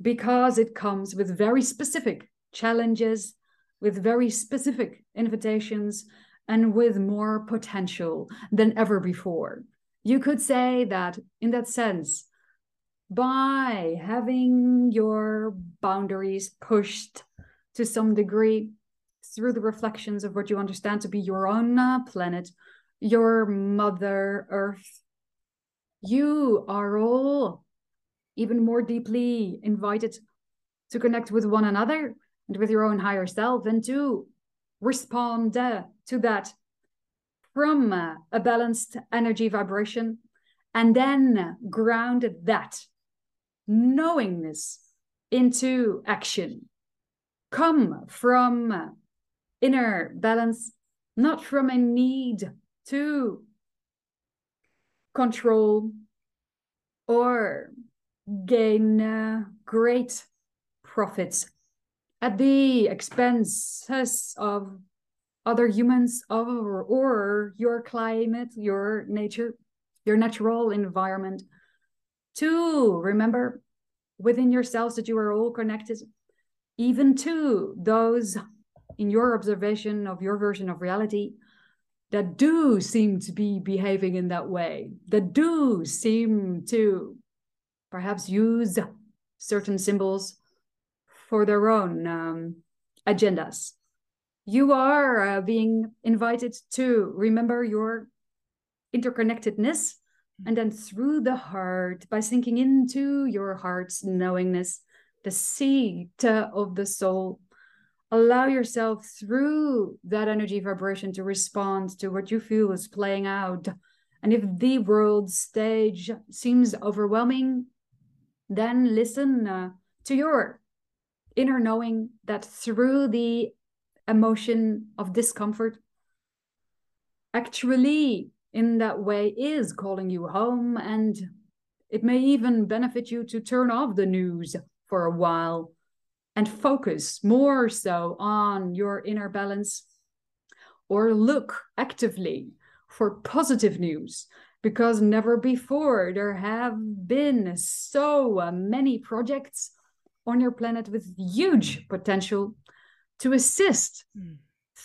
Because it comes with very specific challenges, with very specific invitations, and with more potential than ever before. You could say that, in that sense, by having your boundaries pushed to some degree through the reflections of what you understand to be your own uh, planet, your Mother Earth, you are all even more deeply invited to connect with one another and with your own higher self and to respond uh, to that from uh, a balanced energy vibration and then ground that knowingness into action. Come from uh, inner balance, not from a need to control or gain uh, great profits at the expenses of other humans or, or your climate, your nature, your natural environment. To remember within yourselves that you are all connected, even to those in your observation of your version of reality that do seem to be behaving in that way, that do seem to perhaps use certain symbols for their own um, agendas. You are uh, being invited to remember your interconnectedness and then through the heart by sinking into your heart's knowingness the seat of the soul allow yourself through that energy vibration to respond to what you feel is playing out and if the world stage seems overwhelming then listen uh, to your inner knowing that through the emotion of discomfort actually in that way is calling you home and it may even benefit you to turn off the news for a while and focus more so on your inner balance or look actively for positive news because never before there have been so many projects on your planet with huge potential to assist mm.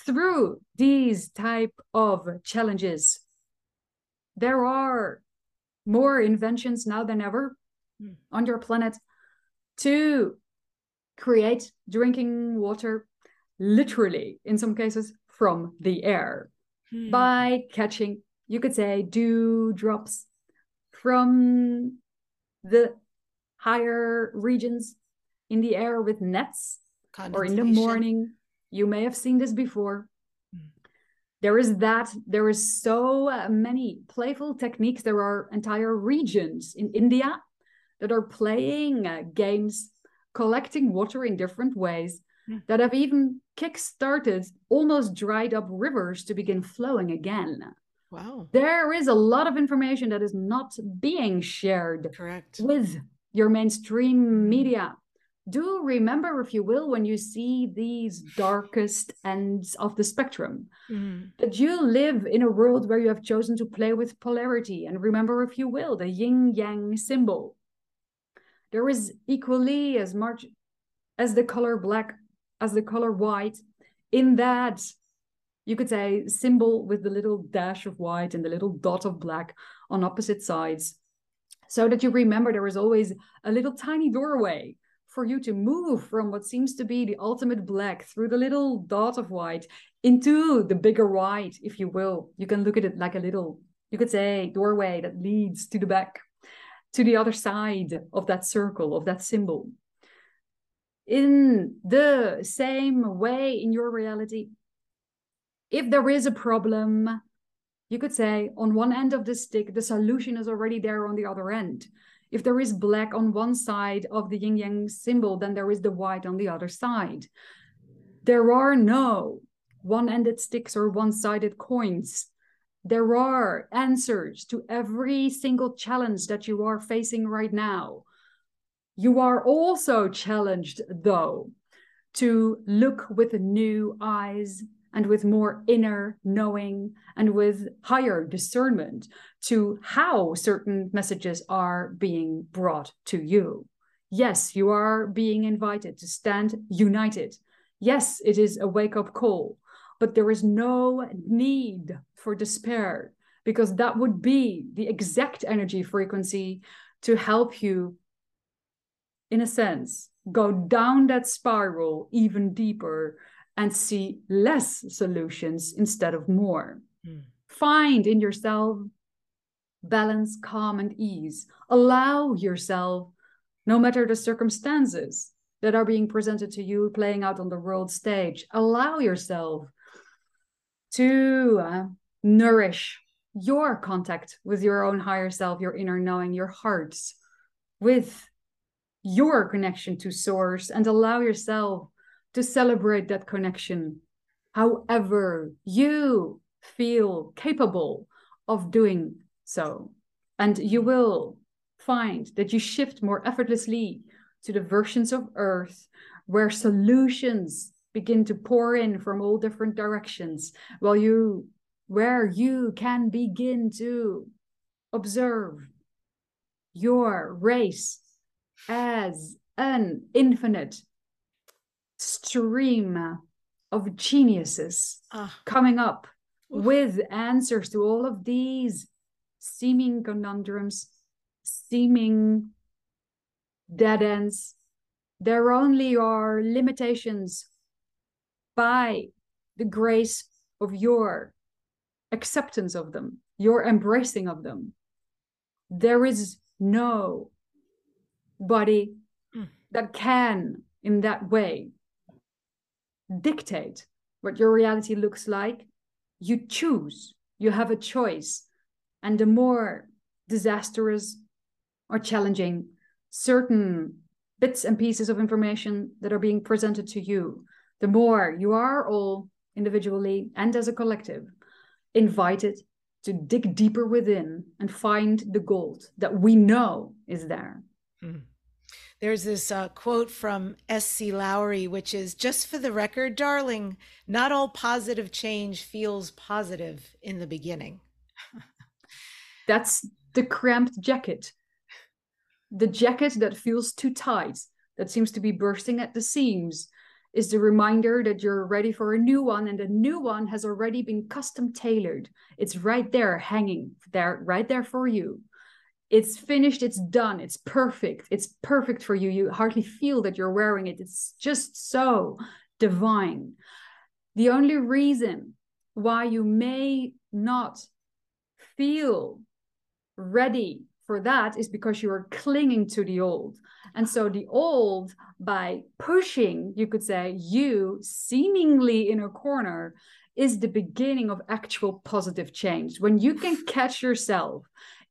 through these type of challenges there are more inventions now than ever mm. on your planet to create drinking water literally in some cases from the air hmm. by catching you could say dew drops from the higher regions in the air with nets or in the morning you may have seen this before hmm. there is that there is so many playful techniques there are entire regions in india that are playing uh, games collecting water in different ways mm. that have even kick-started almost dried up rivers to begin flowing again. Wow. There is a lot of information that is not being shared Correct. with your mainstream media. Do remember, if you will, when you see these darkest ends of the spectrum, mm. that you live in a world where you have chosen to play with polarity. And remember, if you will, the yin yang symbol there is equally as much as the color black as the color white in that you could say symbol with the little dash of white and the little dot of black on opposite sides so that you remember there is always a little tiny doorway for you to move from what seems to be the ultimate black through the little dot of white into the bigger white if you will you can look at it like a little you could say doorway that leads to the back to the other side of that circle, of that symbol. In the same way, in your reality, if there is a problem, you could say on one end of the stick, the solution is already there on the other end. If there is black on one side of the yin yang symbol, then there is the white on the other side. There are no one ended sticks or one sided coins there are answers to every single challenge that you are facing right now. You are also challenged, though, to look with new eyes and with more inner knowing and with higher discernment to how certain messages are being brought to you. Yes, you are being invited to stand united. Yes, it is a wake up call but there is no need for despair because that would be the exact energy frequency to help you, in a sense, go down that spiral even deeper and see less solutions instead of more. Mm. Find in yourself balance, calm, and ease. Allow yourself, no matter the circumstances that are being presented to you playing out on the world stage, allow yourself to uh, nourish your contact with your own higher self, your inner knowing, your hearts, with your connection to source, and allow yourself to celebrate that connection however you feel capable of doing so. And you will find that you shift more effortlessly to the versions of Earth where solutions begin to pour in from all different directions while you where you can begin to observe your race as an infinite stream of geniuses ah. coming up with answers to all of these seeming conundrums, seeming dead ends. There only are limitations by the grace of your acceptance of them, your embracing of them. There is no body mm. that can, in that way, dictate what your reality looks like. You choose, you have a choice. And the more disastrous or challenging certain bits and pieces of information that are being presented to you, the more you are all individually and as a collective invited to dig deeper within and find the gold that we know is there. Mm. There's this uh, quote from S.C. Lourie, which is just for the record, darling, not all positive change feels positive in the beginning. That's the cramped jacket. The jacket that feels too tight, that seems to be bursting at the seams, is the reminder that you're ready for a new one and the new one has already been custom tailored. It's right there hanging there right there for you. It's finished, it's done, it's perfect. It's perfect for you. You hardly feel that you're wearing it. It's just so divine. The only reason why you may not feel ready for that is because you are clinging to the old. And so the old, by pushing, you could say, you seemingly in a corner, is the beginning of actual positive change. When you can catch yourself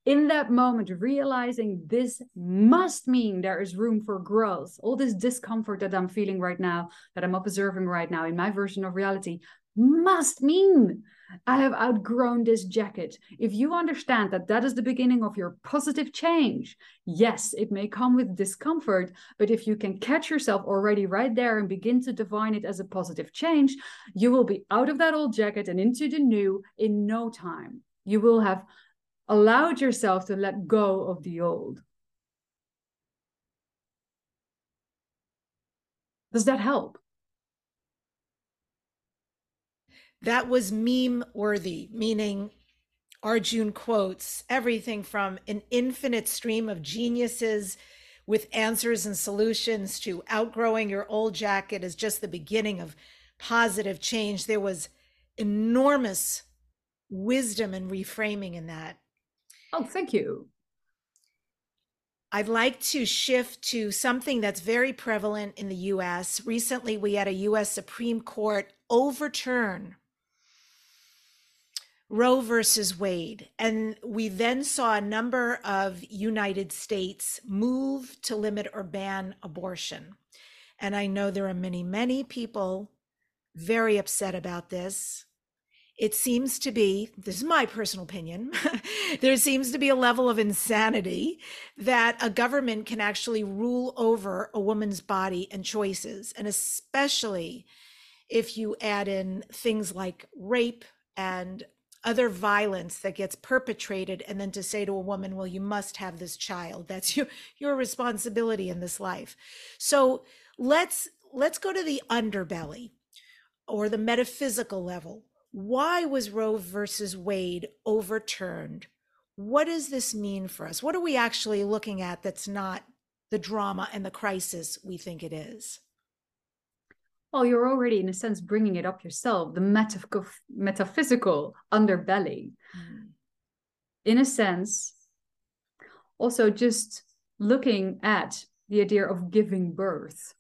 in that moment, realizing this must mean there is room for growth, all this discomfort that I'm feeling right now, that I'm observing right now in my version of reality, must mean I have outgrown this jacket. If you understand that that is the beginning of your positive change, yes, it may come with discomfort, but if you can catch yourself already right there and begin to define it as a positive change, you will be out of that old jacket and into the new in no time. You will have allowed yourself to let go of the old. Does that help? that was meme worthy, meaning Arjun quotes everything from an infinite stream of geniuses with answers and solutions to outgrowing your old jacket is just the beginning of positive change. There was enormous wisdom and reframing in that. Oh, thank you. I'd like to shift to something that's very prevalent in the US. Recently, we had a US Supreme Court overturn Roe versus Wade. And we then saw a number of United States move to limit or ban abortion. And I know there are many, many people very upset about this. It seems to be, this is my personal opinion, there seems to be a level of insanity that a government can actually rule over a woman's body and choices. And especially if you add in things like rape and other violence that gets perpetrated and then to say to a woman well you must have this child that's your your responsibility in this life so let's let's go to the underbelly or the metaphysical level why was roe versus wade overturned? What does this mean for us? What are we actually looking at that's not the drama and the crisis we think it is? Well you're already in a sense bringing it up yourself the metaph- metaphysical underbelly. Mm. in a sense also just looking at the idea of giving birth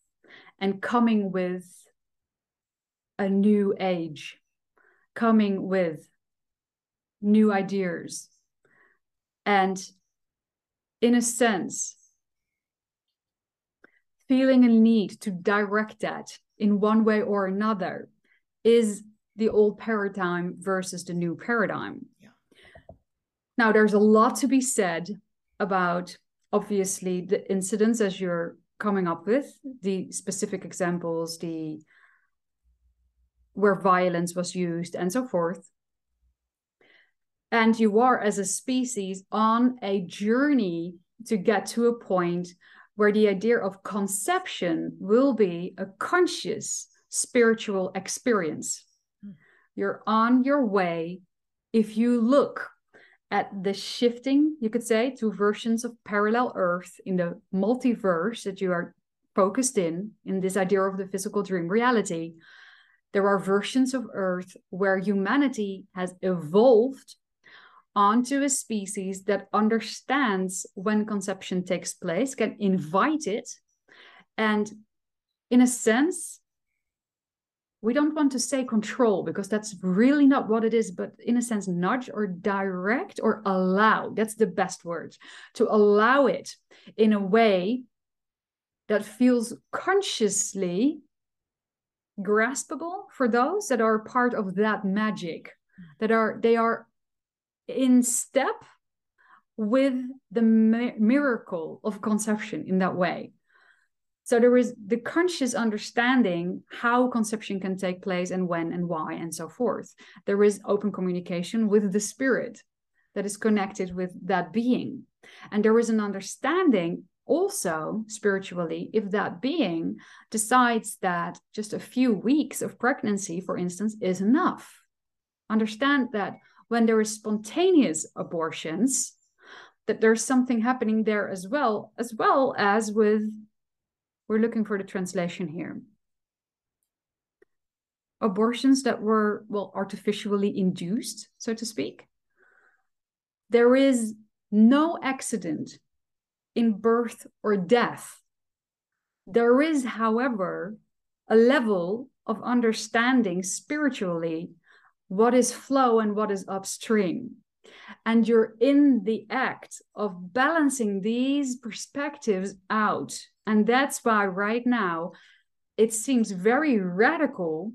and coming with a new age coming with new ideas and in a sense feeling a need to direct that in one way or another is the old paradigm versus the new paradigm. Yeah. Now, there's a lot to be said about obviously the incidents as you're coming up with, the specific examples, the where violence was used, and so forth. And you are, as a species, on a journey to get to a point where the idea of conception will be a conscious spiritual experience. Mm. you're on your way if you look at the shifting, you could say, to versions of parallel Earth in the multiverse that you are focused in, in this idea of the physical dream reality. There are versions of Earth where humanity has evolved onto a species that understands when conception takes place, can invite it, and in a sense, we don't want to say control because that's really not what it is, but in a sense, nudge or direct or allow. That's the best word to allow it in a way that feels consciously graspable for those that are part of that magic, that are they are in step with the mi- miracle of conception in that way. So there is the conscious understanding how conception can take place and when and why and so forth. There is open communication with the spirit that is connected with that being. And there is an understanding also spiritually if that being decides that just a few weeks of pregnancy, for instance, is enough. Understand that when there is spontaneous abortions, that there's something happening there as well, as well as with we're looking for the translation here. Abortions that were, well, artificially induced, so to speak. There is no accident in birth or death. There is, however, a level of understanding spiritually what is flow and what is upstream. And you're in the act of balancing these perspectives out and that's why right now it seems very radical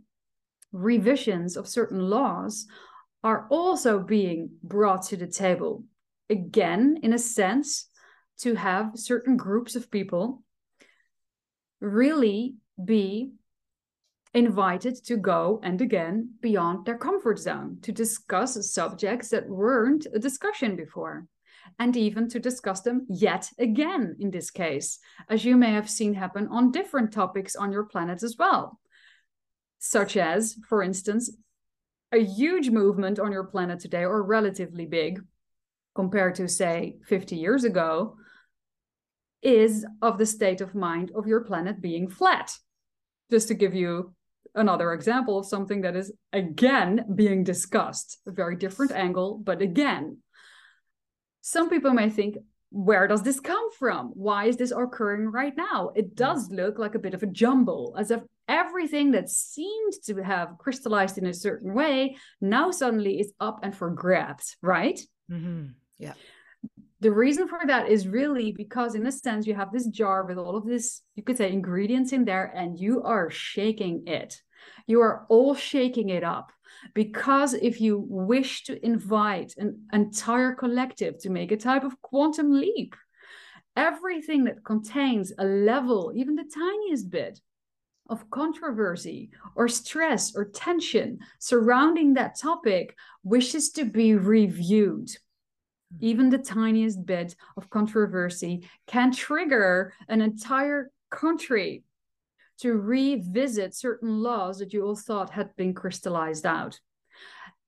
revisions of certain laws are also being brought to the table. Again, in a sense, to have certain groups of people really be invited to go and again beyond their comfort zone to discuss subjects that weren't a discussion before and even to discuss them yet again in this case, as you may have seen happen on different topics on your planet as well. Such as, for instance, a huge movement on your planet today, or relatively big compared to, say, 50 years ago, is of the state of mind of your planet being flat. Just to give you another example of something that is again being discussed, a very different angle, but again, some people may think, where does this come from? Why is this occurring right now? It does look like a bit of a jumble, as if everything that seemed to have crystallized in a certain way now suddenly is up and for grabs, right? Mm-hmm. Yeah. The reason for that is really because, in a sense, you have this jar with all of this, you could say, ingredients in there, and you are shaking it. You are all shaking it up because if you wish to invite an entire collective to make a type of quantum leap, everything that contains a level, even the tiniest bit, of controversy or stress or tension surrounding that topic wishes to be reviewed. Even the tiniest bit of controversy can trigger an entire country to revisit certain laws that you all thought had been crystallized out.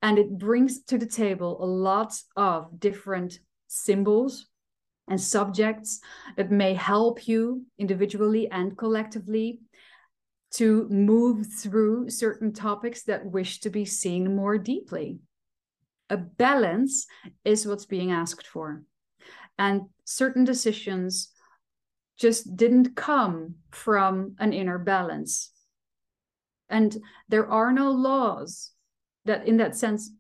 And it brings to the table a lot of different symbols and subjects that may help you individually and collectively to move through certain topics that wish to be seen more deeply. A balance is what's being asked for. And certain decisions just didn't come from an inner balance. And there are no laws that, in that sense,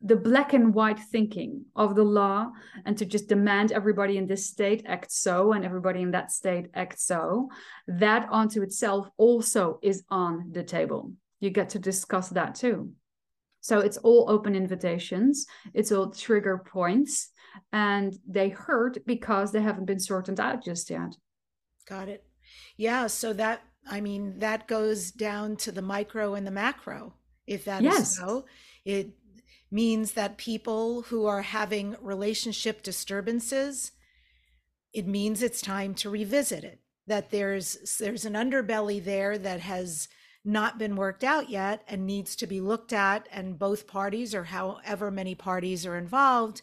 the black and white thinking of the law and to just demand everybody in this state act so and everybody in that state act so, that onto itself also is on the table. You get to discuss that too. So it's all open invitations, it's all trigger points and they hurt because they haven't been sorted out just yet. Got it. Yeah. So that, I mean, that goes down to the micro and the macro. If that yes. is so, it means that people who are having relationship disturbances, it means it's time to revisit it. That there's there's an underbelly there that has not been worked out yet and needs to be looked at and both parties or however many parties are involved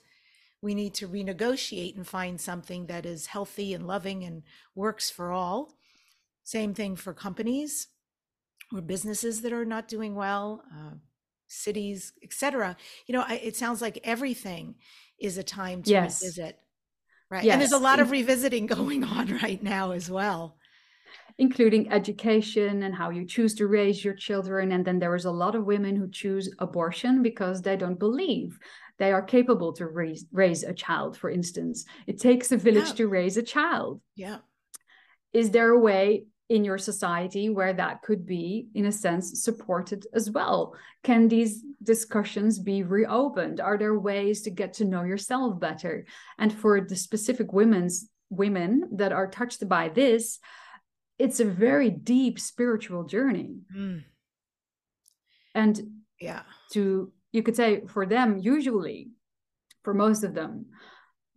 we need to renegotiate and find something that is healthy and loving and works for all same thing for companies or businesses that are not doing well uh, cities etc you know I, it sounds like everything is a time to yes. revisit right yes. and there's a lot of revisiting going on right now as well including education and how you choose to raise your children. And then there is a lot of women who choose abortion because they don't believe they are capable to raise, raise a child, for instance. It takes a village yeah. to raise a child. Yeah. Is there a way in your society where that could be, in a sense, supported as well? Can these discussions be reopened? Are there ways to get to know yourself better? And for the specific women's women that are touched by this, it's a very deep spiritual journey. Mm. And yeah, to you could say for them, usually, for most of them,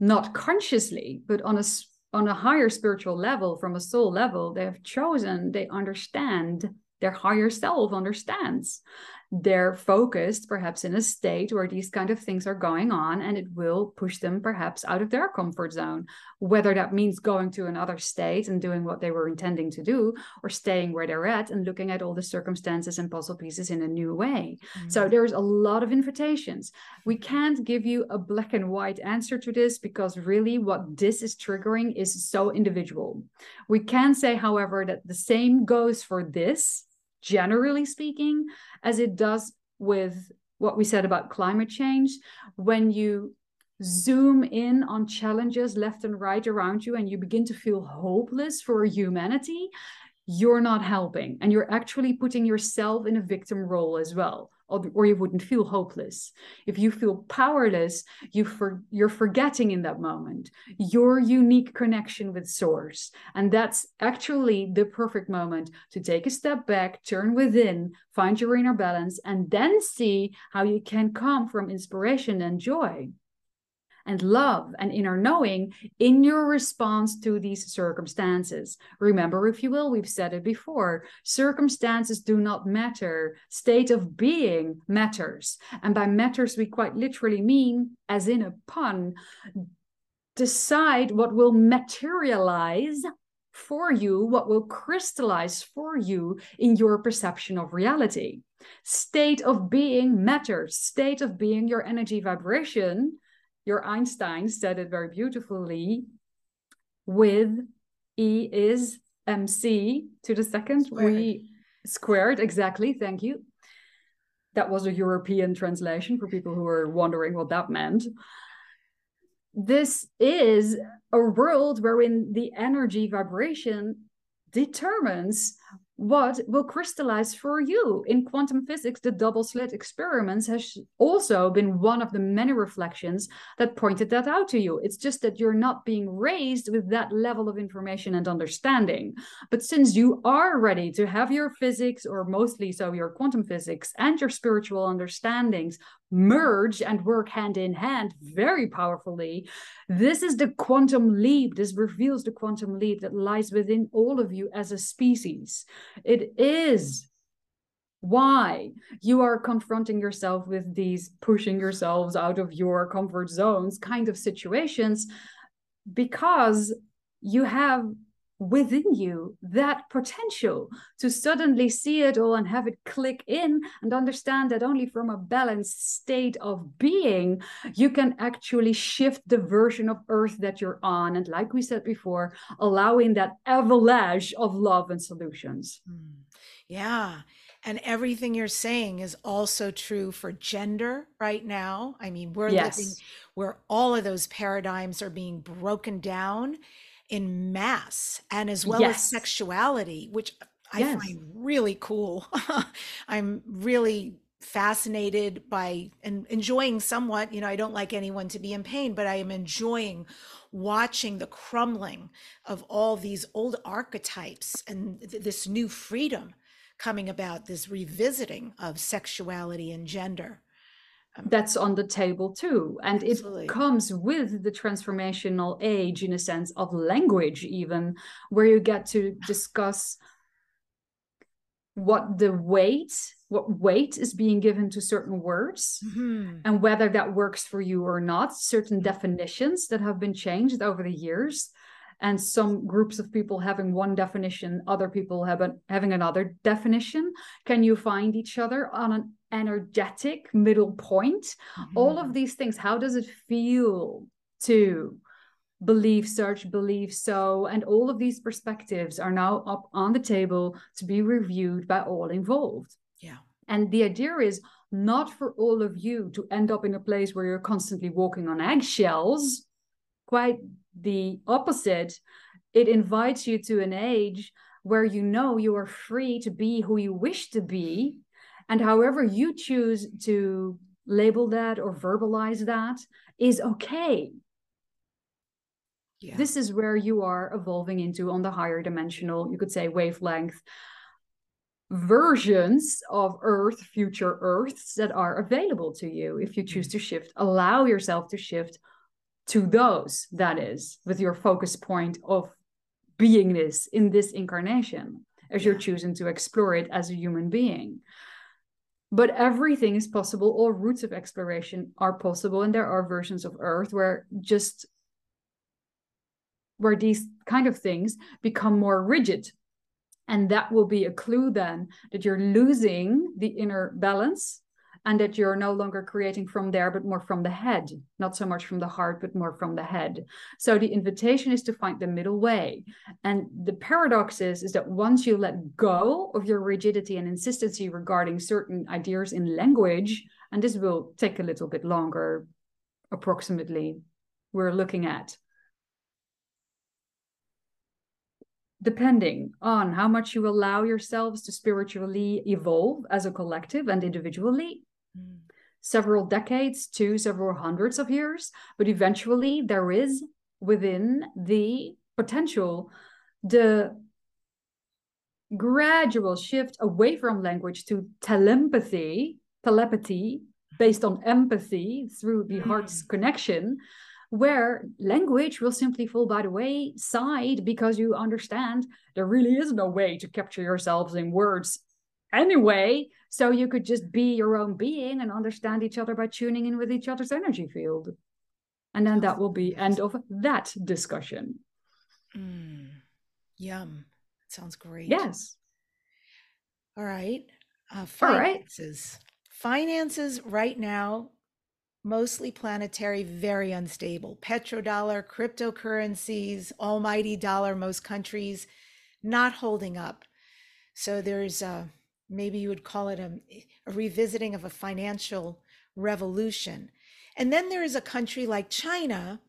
not consciously, but on a on a higher spiritual level, from a soul level, they have chosen, they understand, their higher self understands they're focused perhaps in a state where these kind of things are going on and it will push them perhaps out of their comfort zone. Whether that means going to another state and doing what they were intending to do or staying where they're at and looking at all the circumstances and puzzle pieces in a new way. Mm-hmm. so there's a lot of invitations. We can't give you a black and white answer to this because really what this is triggering is so individual. We can say however that the same goes for this generally speaking, as it does with what we said about climate change. When you zoom in on challenges left and right around you and you begin to feel hopeless for humanity, you're not helping and you're actually putting yourself in a victim role as well or, you wouldn't feel hopeless. If you feel powerless, you for, you're forgetting in that moment your unique connection with source. And that's actually the perfect moment to take a step back, turn within, find your inner balance, and then see how you can come from inspiration and joy and love and inner knowing in your response to these circumstances. Remember, if you will, we've said it before circumstances do not matter, state of being matters. And by matters, we quite literally mean, as in a pun, decide what will materialize for you, what will crystallize for you in your perception of reality. State of being matters, state of being, your energy vibration your Einstein said it very beautifully with E is MC to the second. Squared. We squared, exactly. Thank you. That was a European translation for people who were wondering what that meant. This is a world wherein the energy vibration determines what will crystallize for you. In quantum physics, the double slit experiments has also been one of the many reflections that pointed that out to you. It's just that you're not being raised with that level of information and understanding. But since you are ready to have your physics, or mostly so your quantum physics and your spiritual understandings merge and work hand in hand very powerfully. This is the quantum leap. This reveals the quantum leap that lies within all of you as a species. It is why you are confronting yourself with these pushing yourselves out of your comfort zones kind of situations because you have within you that potential to suddenly see it all and have it click in and understand that only from a balanced state of being you can actually shift the version of earth that you're on and like we said before allowing that avalanche of love and solutions hmm. yeah and everything you're saying is also true for gender right now i mean we're yes. living where all of those paradigms are being broken down in mass and as well yes. as sexuality, which I yes. find really cool. I'm really fascinated by and enjoying somewhat, you know, I don't like anyone to be in pain, but I am enjoying watching the crumbling of all these old archetypes and th- this new freedom coming about, this revisiting of sexuality and gender that's on the table too. And Absolutely. it comes with the transformational age in a sense of language even where you get to discuss what the weight what weight is being given to certain words mm-hmm. and whether that works for you or not. Certain definitions that have been changed over the years. And some groups of people having one definition other people have a, having another definition. Can you find each other on an energetic middle point. Mm-hmm. all of these things how does it feel to believe search believe so? And all of these perspectives are now up on the table to be reviewed by all involved. Yeah. And the idea is not for all of you to end up in a place where you're constantly walking on eggshells. Quite the opposite. It invites you to an age where you know you are free to be who you wish to be and however you choose to label that or verbalize that is okay yeah. This is where you are evolving into on the higher dimensional, you could say wavelength versions of Earth, future Earths that are available to you if you choose mm-hmm. to shift. Allow yourself to shift to those, that is, with your focus point of beingness in this incarnation, as yeah. you're choosing to explore it as a human being. But everything is possible. All routes of exploration are possible. And there are versions of Earth where just where these kind of things become more rigid and that will be a clue then that you're losing the inner balance and that you're no longer creating from there but more from the head not so much from the heart but more from the head so the invitation is to find the middle way and the paradox is is that once you let go of your rigidity and insistency regarding certain ideas in language and this will take a little bit longer approximately we're looking at depending on how much you allow yourselves to spiritually evolve as a collective and individually. Mm. Several decades to several hundreds of years, but eventually there is within the potential the gradual shift away from language to telepathy, telepathy based on empathy through the mm. heart's connection, where language will simply fall by the wayside because you understand there really is no way to capture yourselves in words anyway. So you could just be your own being and understand each other by tuning in with each other's energy field. And then that will be end of that discussion. Mm, yum. Sounds great. Yes. All right. Uh, finances. All right. Finances right now mostly planetary, very unstable. Petrodollar, cryptocurrencies, almighty dollar, most countries not holding up. So there's a, maybe you would call it a, a revisiting of a financial revolution. And then there is a country like China,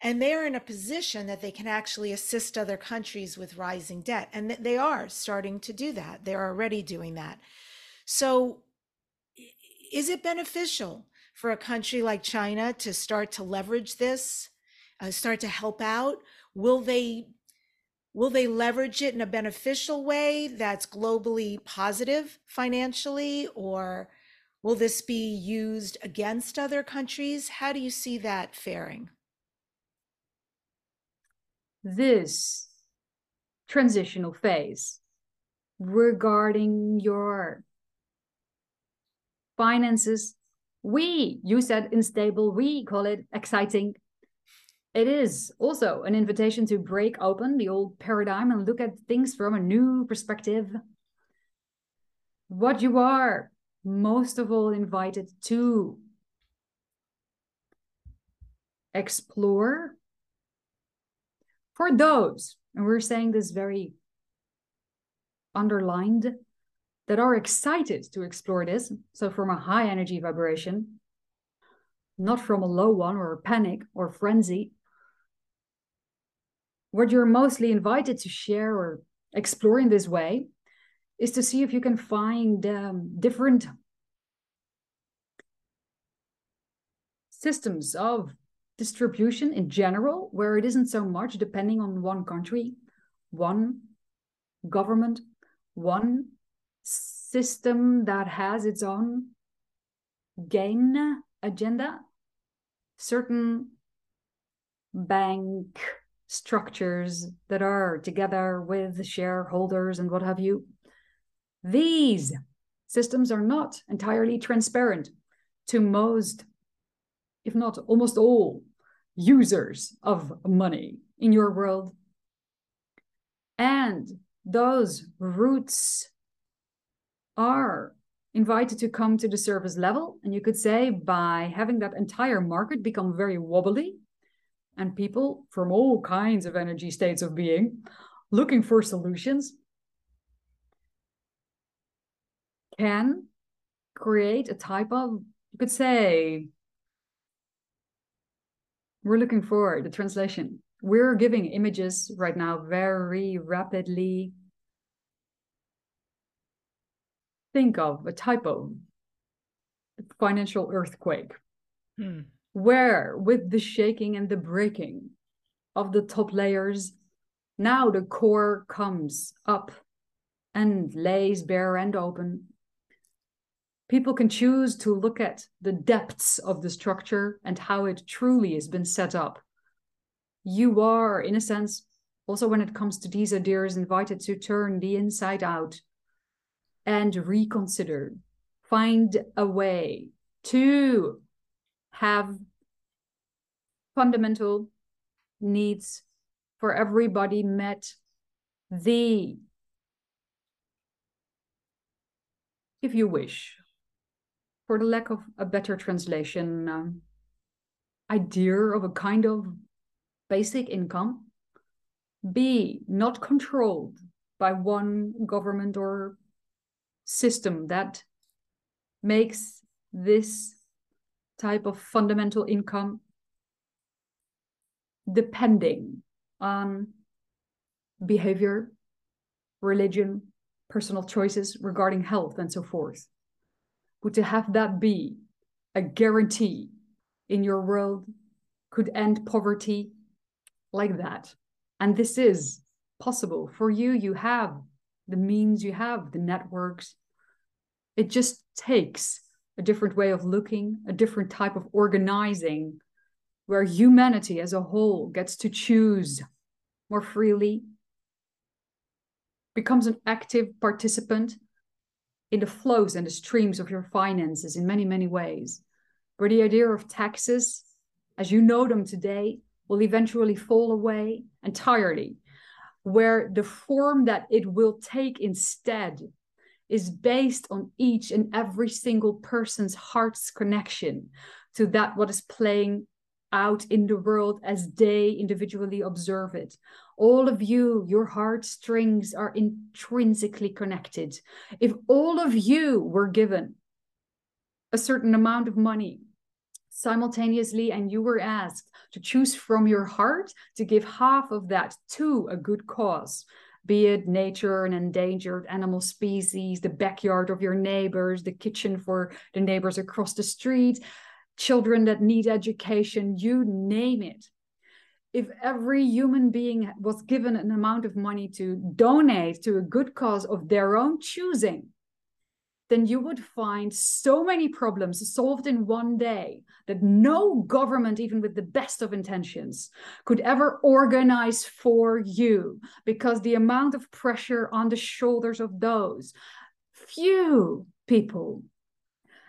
and they're in a position that they can actually assist other countries with rising debt. And they are starting to do that. They're already doing that. So is it beneficial for a country like China to start to leverage this, uh, start to help out? Will they will they leverage it in a beneficial way that's globally positive financially or will this be used against other countries? How do you see that faring? This transitional phase regarding your finances we use that unstable, we call it exciting. It is also an invitation to break open the old paradigm and look at things from a new perspective. What you are most of all invited to explore for those, and we're saying this very underlined that are excited to explore this. So, from a high energy vibration, not from a low one or a panic or frenzy. What you're mostly invited to share or explore in this way is to see if you can find um, different systems of distribution in general, where it isn't so much depending on one country, one government, one system that has its own gain agenda, certain bank structures that are together with shareholders and what have you. These systems are not entirely transparent to most, if not almost all, users of money in your world. And those roots are invited to come to the service level. And you could say by having that entire market become very wobbly and people from all kinds of energy states of being looking for solutions can create a type of, you could say, we're looking for the translation. We're giving images right now very rapidly think of a type of financial earthquake hmm. Where with the shaking and the breaking of the top layers now the core comes up and lays bare and open. People can choose to look at the depths of the structure and how it truly has been set up. You are in a sense also when it comes to these ideas invited to turn the inside out and reconsider, find a way to have fundamental needs for everybody met. The, if you wish, for the lack of a better translation, um, idea of a kind of basic income, be not controlled by one government or system that makes this type of fundamental income depending on behavior, religion, personal choices regarding health, and so forth. But to have that be a guarantee in your world could end poverty like that. And this is possible for you. You have the means, you have the networks, it just takes a different way of looking, a different type of organizing, where humanity as a whole gets to choose more freely, becomes an active participant in the flows and the streams of your finances in many, many ways. Where the idea of taxes, as you know them today, will eventually fall away entirely. Where the form that it will take instead is based on each and every single person's heart's connection to that what is playing out in the world as they individually observe it. All of you, your heartstrings are intrinsically connected. If all of you were given a certain amount of money simultaneously and you were asked to choose from your heart to give half of that to a good cause, be it nature, an endangered animal species, the backyard of your neighbors, the kitchen for the neighbors across the street, children that need education, you name it. If every human being was given an amount of money to donate to a good cause of their own choosing, then you would find so many problems solved in one day that no government, even with the best of intentions, could ever organize for you because the amount of pressure on the shoulders of those few people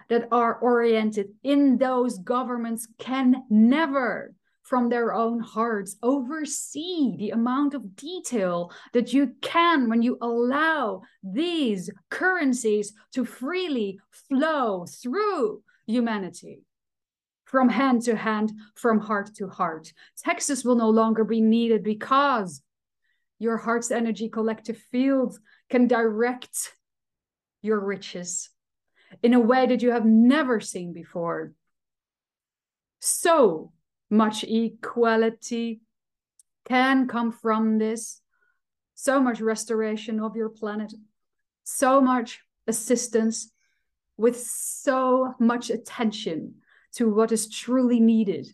that are oriented in those governments can never from their own hearts oversee the amount of detail that you can when you allow these currencies to freely flow through humanity from hand to hand, from heart to heart. Taxes will no longer be needed because your heart's energy collective field can direct your riches in a way that you have never seen before. So much equality can come from this, so much restoration of your planet, so much assistance with so much attention to what is truly needed.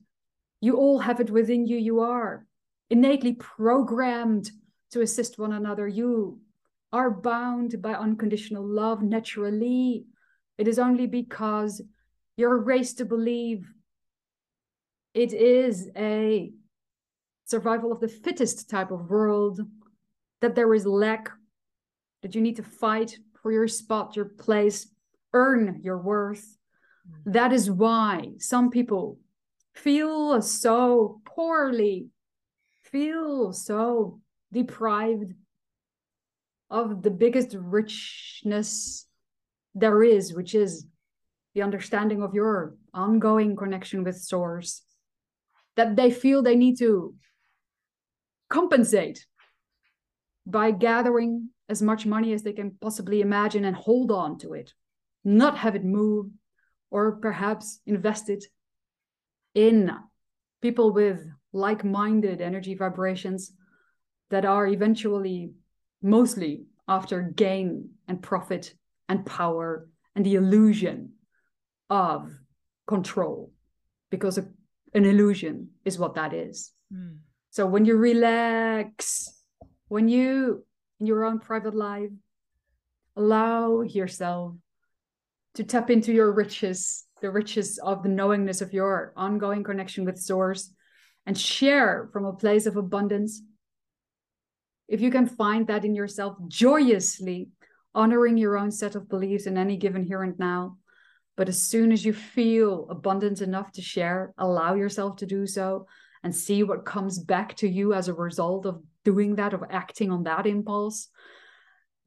You all have it within you. You are innately programmed to assist one another. You are bound by unconditional love naturally. It is only because you're raised to believe it is a survival of the fittest type of world that there is lack, that you need to fight for your spot, your place, earn your worth. Mm. That is why some people feel so poorly, feel so deprived of the biggest richness there is, which is the understanding of your ongoing connection with source that they feel they need to compensate by gathering as much money as they can possibly imagine and hold on to it, not have it move, or perhaps invest it in people with like minded energy vibrations that are eventually mostly after gain and profit and power and the illusion of control because an illusion is what that is mm. so when you relax when you in your own private life allow yourself to tap into your riches the riches of the knowingness of your ongoing connection with source and share from a place of abundance if you can find that in yourself joyously honoring your own set of beliefs in any given here and now but as soon as you feel abundant enough to share, allow yourself to do so and see what comes back to you as a result of doing that, of acting on that impulse.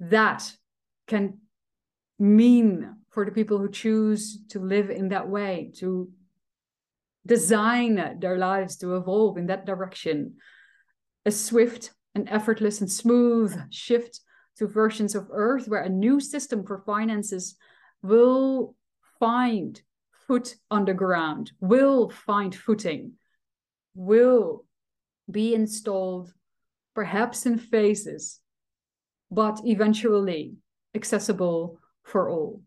That can mean for the people who choose to live in that way, to design their lives to evolve in that direction, a swift and effortless and smooth shift to versions of Earth where a new system for finances will find foot on the ground, will find footing, will be installed, perhaps in phases, but eventually accessible for all.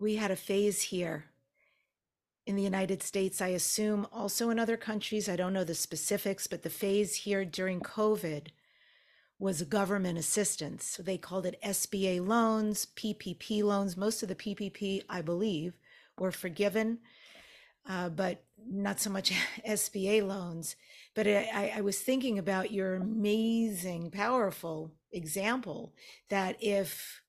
We had a phase here in the United States, I assume also in other countries, I don't know the specifics, but the phase here during COVID was government assistance. So they called it SBA loans, PPP loans. Most of the PPP, I believe, were forgiven, uh, but not so much SBA loans. But I, I was thinking about your amazing, powerful example that if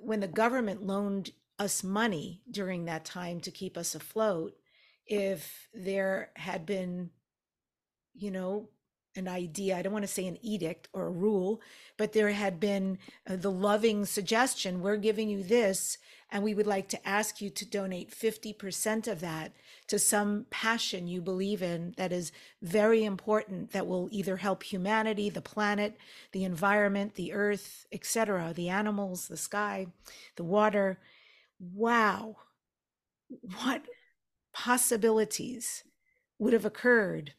when the government loaned us money during that time to keep us afloat if there had been you know an idea i don't want to say an edict or a rule but there had been uh, the loving suggestion we're giving you this and we would like to ask you to donate 50% of that to some passion you believe in that is very important that will either help humanity the planet the environment the earth etc the animals the sky the water wow, what possibilities would have occurred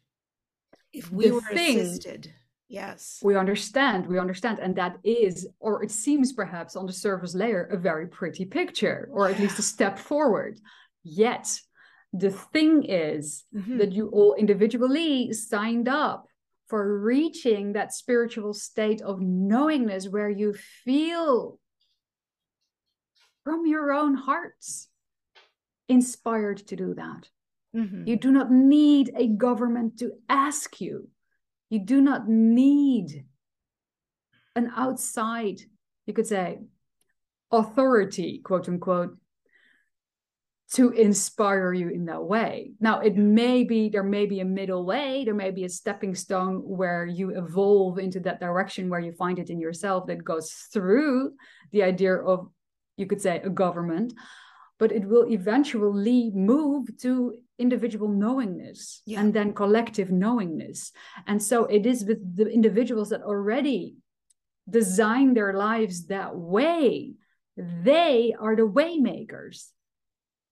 if we the were thing, assisted? Yes. We understand, we understand. And that is, or it seems perhaps on the surface layer, a very pretty picture, or at least a step forward. Yet, the thing is mm-hmm. that you all individually signed up for reaching that spiritual state of knowingness where you feel from your own hearts inspired to do that. Mm-hmm. You do not need a government to ask you. You do not need an outside, you could say, authority, quote unquote, to inspire you in that way. Now, it may be, there may be a middle way, there may be a stepping stone where you evolve into that direction where you find it in yourself that goes through the idea of you could say a government but it will eventually move to individual knowingness yeah. and then collective knowingness. And so it is with the individuals that already design their lives that way. They are the waymakers.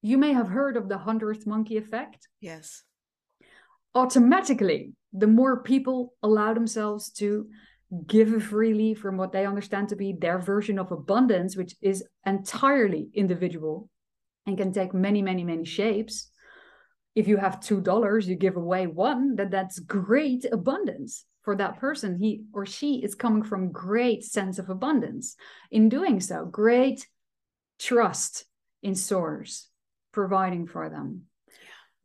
You may have heard of the hundredth monkey effect? Yes. Automatically the more people allow themselves to give freely from what they understand to be their version of abundance, which is entirely individual and can take many, many, many shapes. If you have two dollars, you give away one, that that's great abundance for that person. He or she is coming from great sense of abundance. In doing so, great trust in source providing for them.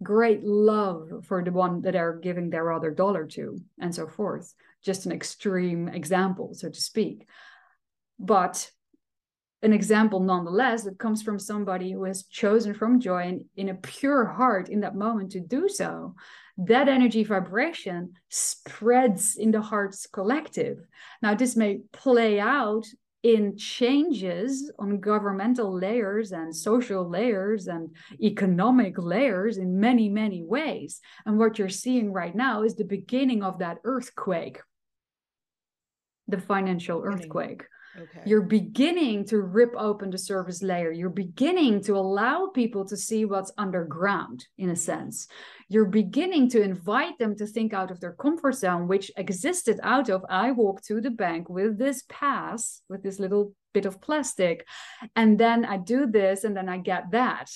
great love for the one that they're giving their other dollar to, and so forth. Just an extreme example, so to speak. But an example nonetheless that comes from somebody who has chosen from joy and in a pure heart in that moment to do so that energy vibration spreads in the heart's collective. Now this may play out in changes on governmental layers and social layers and economic layers in many many ways. And what you're seeing right now is the beginning of that earthquake the financial earthquake Okay. You're beginning to rip open the surface layer. You're beginning to allow people to see what's underground, in a sense. You're beginning to invite them to think out of their comfort zone, which existed out of I walk to the bank with this pass, with this little bit of plastic, and then I do this, and then I get that.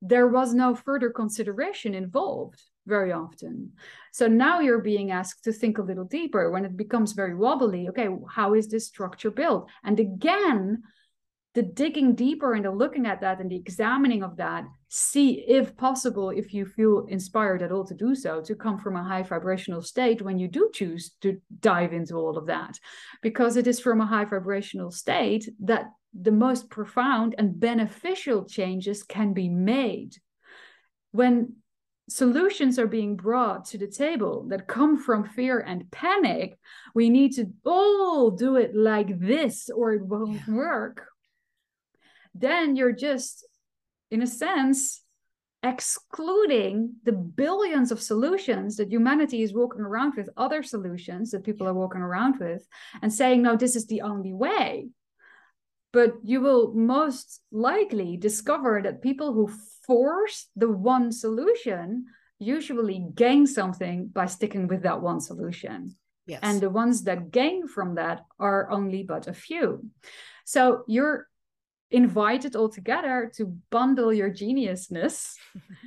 There was no further consideration involved very often. So now you're being asked to think a little deeper when it becomes very wobbly. Okay, how is this structure built? And again, the digging deeper and the looking at that and the examining of that, see if possible, if you feel inspired at all to do so, to come from a high vibrational state when you do choose to dive into all of that. Because it is from a high vibrational state that the most profound and beneficial changes can be made. When solutions are being brought to the table that come from fear and panic, we need to all do it like this or it won't yeah. work. Then you're just, in a sense, excluding the billions of solutions that humanity is walking around with, other solutions that people are walking around with, and saying, no, this is the only way. But you will most likely discover that people who force the one solution usually gain something by sticking with that one solution. Yes. And the ones that gain from that are only but a few. So you're invited all together to bundle your geniusness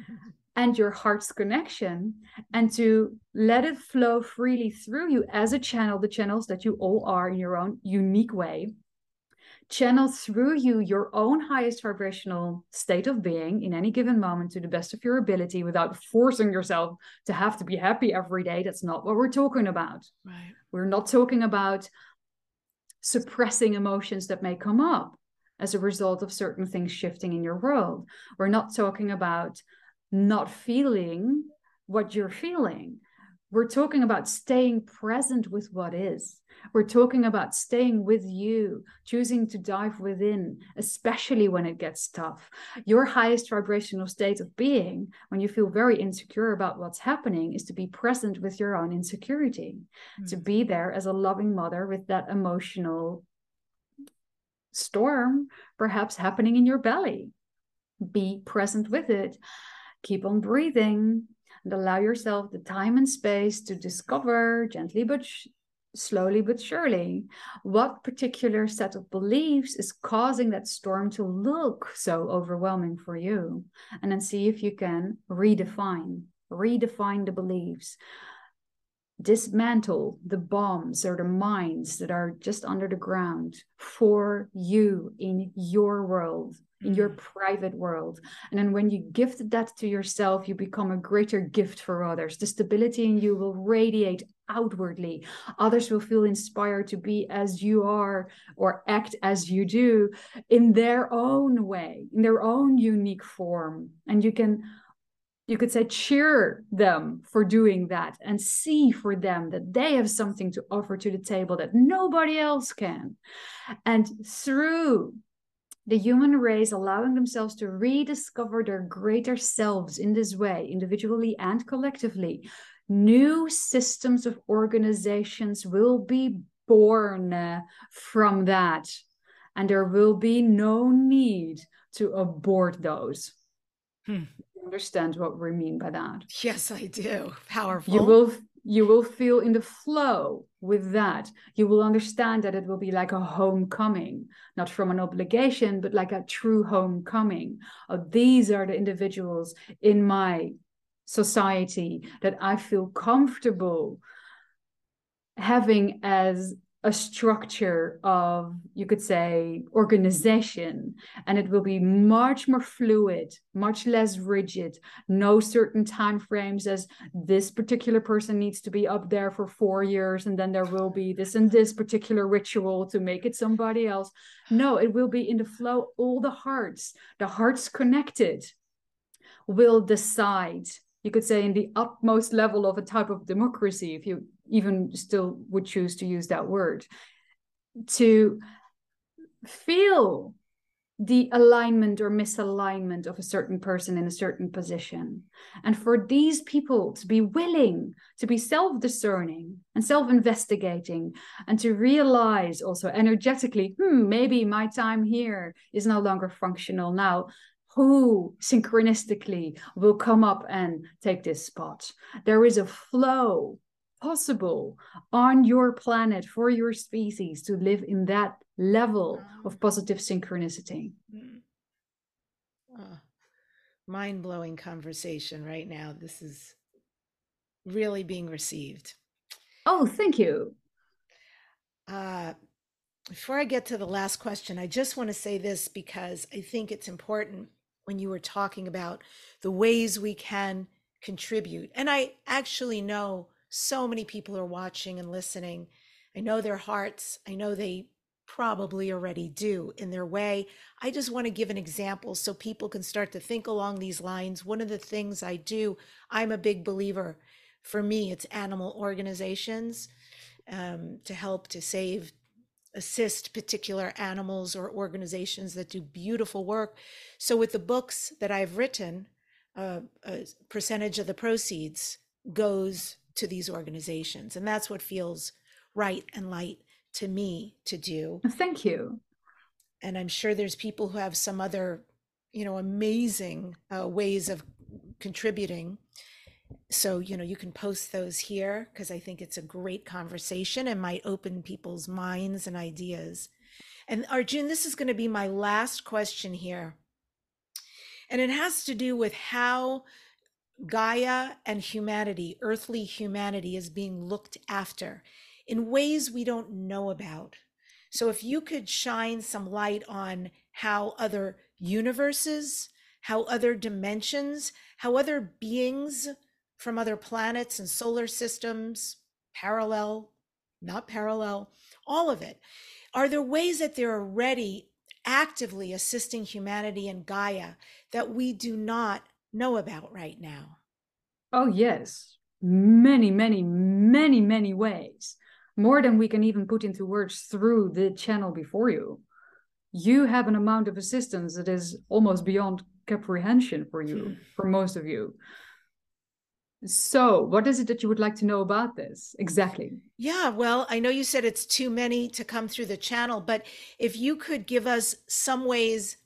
and your heart's connection and to let it flow freely through you as a channel, the channels that you all are in your own unique way channel through you your own highest vibrational state of being in any given moment to the best of your ability without forcing yourself to have to be happy every day. That's not what we're talking about. Right. We're not talking about suppressing emotions that may come up as a result of certain things shifting in your world. We're not talking about not feeling what you're feeling. We're talking about staying present with what is. We're talking about staying with you, choosing to dive within, especially when it gets tough. Your highest vibrational state of being, when you feel very insecure about what's happening, is to be present with your own insecurity, mm-hmm. to be there as a loving mother with that emotional storm perhaps happening in your belly. Be present with it. Keep on breathing and allow yourself the time and space to discover gently but sh- slowly but surely what particular set of beliefs is causing that storm to look so overwhelming for you and then see if you can redefine redefine the beliefs. Dismantle the bombs or the mines that are just under the ground for you in your world in your mm. private world. And then when you gift that to yourself, you become a greater gift for others. The stability in you will radiate outwardly. Others will feel inspired to be as you are or act as you do in their own way, in their own unique form. And you can you could say cheer them for doing that and see for them that they have something to offer to the table that nobody else can and through the human race allowing themselves to rediscover their greater selves in this way, individually and collectively, new systems of organizations will be born from that. And there will be no need to abort those. Hmm. Understand what we mean by that? Yes, I do. Powerful. You will you will feel in the flow with that. You will understand that it will be like a homecoming, not from an obligation, but like a true homecoming. Oh, these are the individuals in my society that I feel comfortable having as a structure of you could say organization and it will be much more fluid much less rigid. No certain time frames as this particular person needs to be up there for 4 years and then there will be this and this particular ritual to make it somebody else. No it will be in the flow all the hearts the hearts connected will decide you could say in the utmost level of a type of democracy if you even still would choose to use that word to feel the alignment or misalignment of a certain person in a certain position. And for these people to be willing to be self discerning and self investigating and to realize also energetically, hmm, maybe my time here is no longer functional now. Who synchronistically will come up and take this spot? There is a flow possible on your planet for your species to live in that level of ah. positive synchronicity. Mm. Ah. Oh, Mind blowing conversation right now. This is really being received. Oh, thank you. Uh, before I get to the last question, I just want to say this because I think it's important when you were talking about the ways we can contribute. And I actually know so many people are watching and listening. I know their hearts. I know they probably already do in their way. I just want to give an example so people can start to think along these lines. One of the things I do, I'm a big believer. For me, it's animal organizations um, to help to save, assist particular animals or organizations that do beautiful work. So, with the books that I've written, uh, a percentage of the proceeds goes to these organizations. And that's what feels right and light to me to do. Thank you. And I'm sure there's people who have some other, you know, amazing uh, ways of contributing. So, you know, you can post those here because I think it's a great conversation and might open people's minds and ideas. And Arjun, this is going to be my last question here. And it has to do with how Gaia and humanity, earthly humanity, is being looked after in ways we don't know about. So, if you could shine some light on how other universes, how other dimensions, how other beings from other planets and solar systems, parallel, not parallel, all of it, are there ways that they're already actively assisting humanity and Gaia that we do not know about right now? Oh, yes. Many, many, many, many ways. More than we can even put into words through the channel before you. You have an amount of assistance that is almost beyond comprehension for you, for most of you. So, what is it that you would like to know about this exactly? Yeah, well, I know you said it's too many to come through the channel, but if you could give us some ways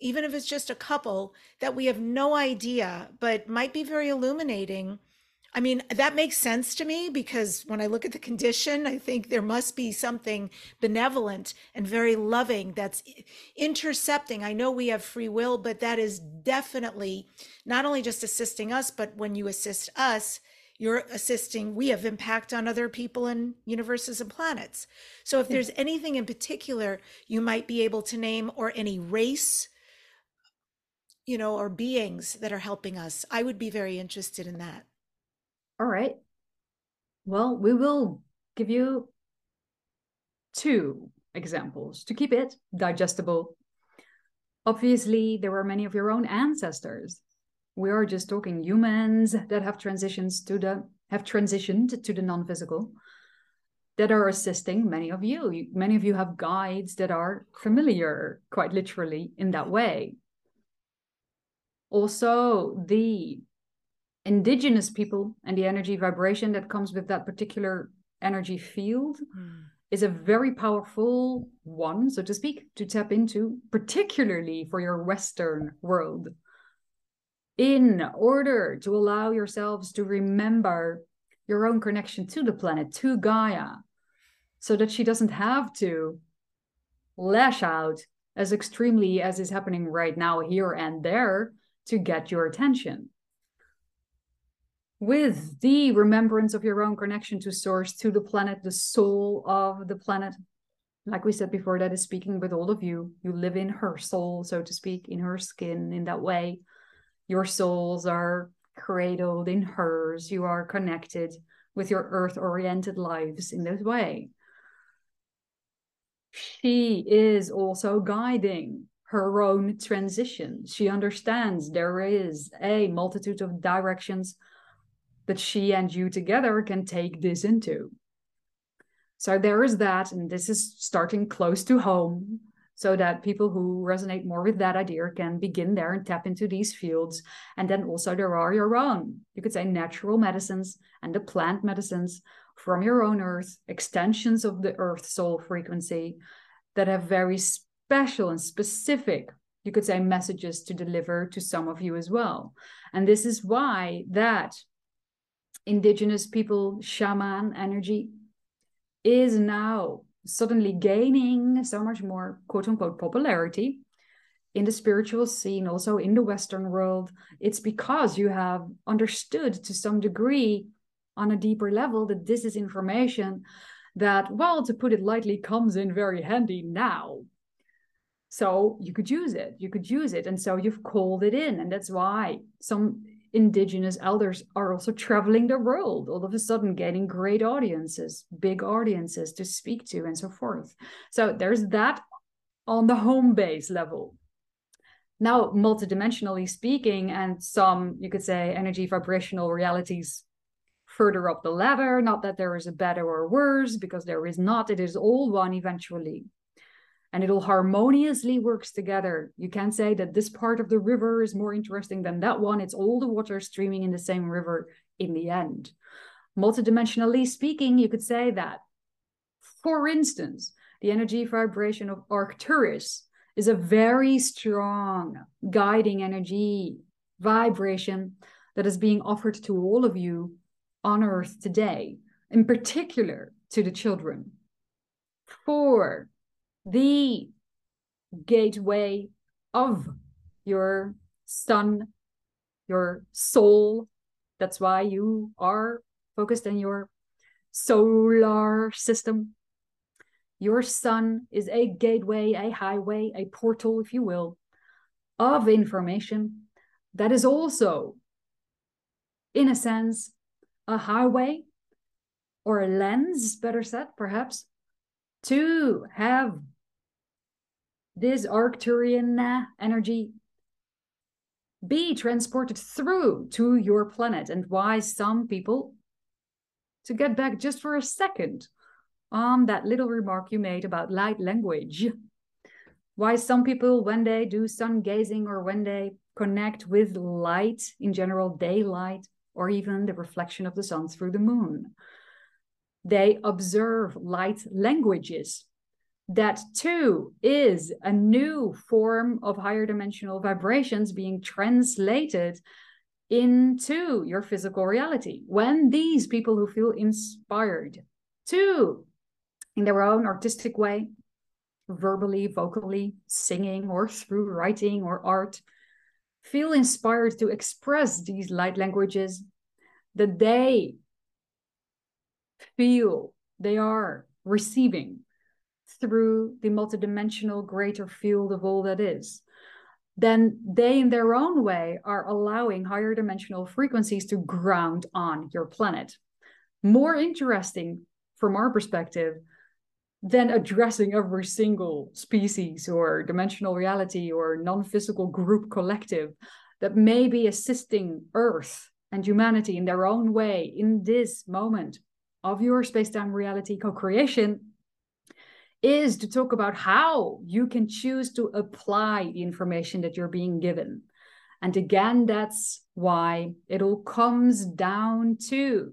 even if it's just a couple that we have no idea, but might be very illuminating. I mean, that makes sense to me because when I look at the condition, I think there must be something benevolent and very loving that's intercepting. I know we have free will, but that is definitely not only just assisting us, but when you assist us, you're assisting, we have impact on other people and universes and planets. So if there's anything in particular you might be able to name or any race, you know, or beings that are helping us. I would be very interested in that. All right. Well, we will give you two examples to keep it digestible. Obviously, there were many of your own ancestors. We are just talking humans that have transitions to the have transitioned to the non-physical that are assisting many of you. Many of you have guides that are familiar, quite literally, in that way also the indigenous people and the energy vibration that comes with that particular energy field mm. is a very powerful one, so to speak, to tap into, particularly for your Western world. In order to allow yourselves to remember your own connection to the planet, to Gaia, so that she doesn't have to lash out as extremely as is happening right now, here and there, to get your attention. with the remembrance of your own connection to source, to the planet, the soul of the planet. Like we said before, that is speaking with all of you. You live in her soul, so to speak, in her skin in that way. Your souls are cradled in hers. You are connected with your earth oriented lives in this way. She is also guiding her own transition. She understands there is a multitude of directions that she and you together can take this into. So there is that, and this is starting close to home so that people who resonate more with that idea can begin there and tap into these fields. And then also there are your own, you could say natural medicines and the plant medicines from your own earth, extensions of the earth soul frequency that have very special and specific, you could say, messages to deliver to some of you as well. And this is why that indigenous people shaman energy is now suddenly gaining so much more quote unquote popularity in the spiritual scene, also in the Western world. It's because you have understood to some degree on a deeper level that this is information that, well, to put it lightly, comes in very handy now. So you could use it, you could use it. And so you've called it in. And that's why some indigenous elders are also traveling the world all of a sudden getting great audiences big audiences to speak to and so forth so there's that on the home base level now multidimensionally speaking and some you could say energy vibrational realities further up the ladder not that there is a better or worse because there is not it is all one eventually and it all harmoniously works together. You can't say that this part of the river is more interesting than that one. It's all the water streaming in the same river in the end. Multidimensionally speaking, you could say that, for instance, the energy vibration of Arcturus is a very strong guiding energy vibration that is being offered to all of you on Earth today, in particular to the children. For the gateway of your sun, your soul. That's why you are focused in your solar system. Your sun is a gateway, a highway, a portal, if you will, of information that is also, in a sense, a highway or a lens, better said, perhaps, to have this Arcturian uh, energy be transported through to your planet and why some people to get back just for a second on that little remark you made about light language. Why some people when they do sun gazing or when they connect with light in general daylight or even the reflection of the sun through the moon they observe light languages that too is a new form of higher dimensional vibrations being translated into your physical reality. When these people who feel inspired to, in their own artistic way, verbally, vocally, singing, or through writing or art, feel inspired to express these light languages, that they feel they are receiving through the multidimensional greater field of all that is, then they, in their own way, are allowing higher dimensional frequencies to ground on your planet. More interesting from our perspective than addressing every single species or dimensional reality or non physical group collective that may be assisting Earth and humanity in their own way in this moment of your space time reality co creation is to talk about how you can choose to apply the information that you're being given. And again, that's why it all comes down to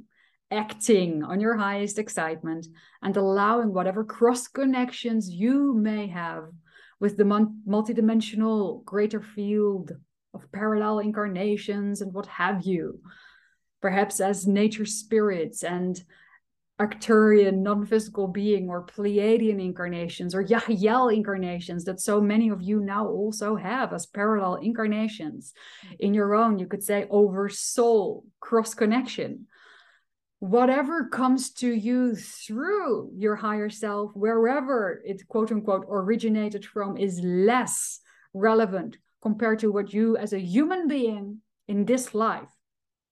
acting on your highest excitement and allowing whatever cross connections you may have with the multidimensional greater field of parallel incarnations and what have you, perhaps as nature spirits and Arcturian non-physical being or Pleiadian incarnations or Yahyel incarnations that so many of you now also have as parallel incarnations in your own, you could say over soul, cross connection. Whatever comes to you through your higher self, wherever it quote unquote originated from, is less relevant compared to what you as a human being in this life,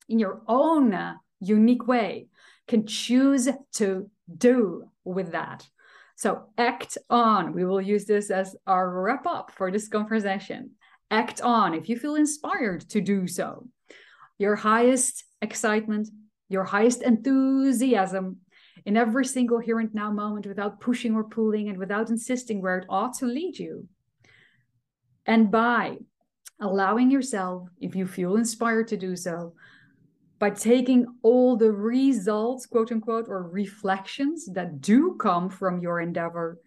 in your own uh, unique way, can choose to do with that. So act on. We will use this as our wrap up for this conversation. Act on if you feel inspired to do so. Your highest excitement, your highest enthusiasm in every single here and now moment without pushing or pulling and without insisting where it ought to lead you. And by allowing yourself, if you feel inspired to do so, by taking all the results, quote unquote, or reflections that do come from your endeavor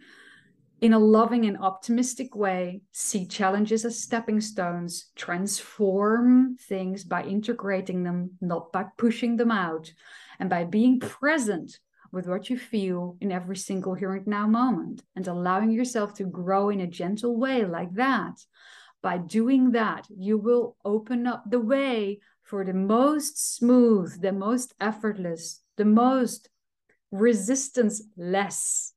in a loving and optimistic way, see challenges as stepping stones, transform things by integrating them, not by pushing them out, and by being present with what you feel in every single here and now moment and allowing yourself to grow in a gentle way like that. By doing that, you will open up the way for the most smooth, the most effortless, the most resistance less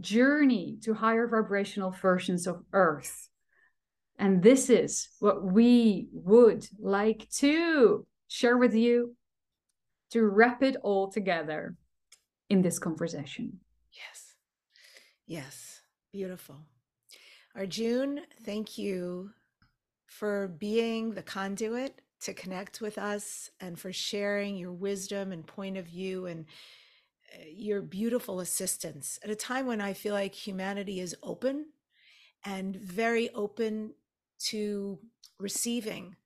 journey to higher vibrational versions of Earth. And this is what we would like to share with you to wrap it all together in this conversation. Yes. Yes. Beautiful. Arjun, thank you for being the conduit to connect with us and for sharing your wisdom and point of view and uh, your beautiful assistance at a time when I feel like humanity is open and very open to receiving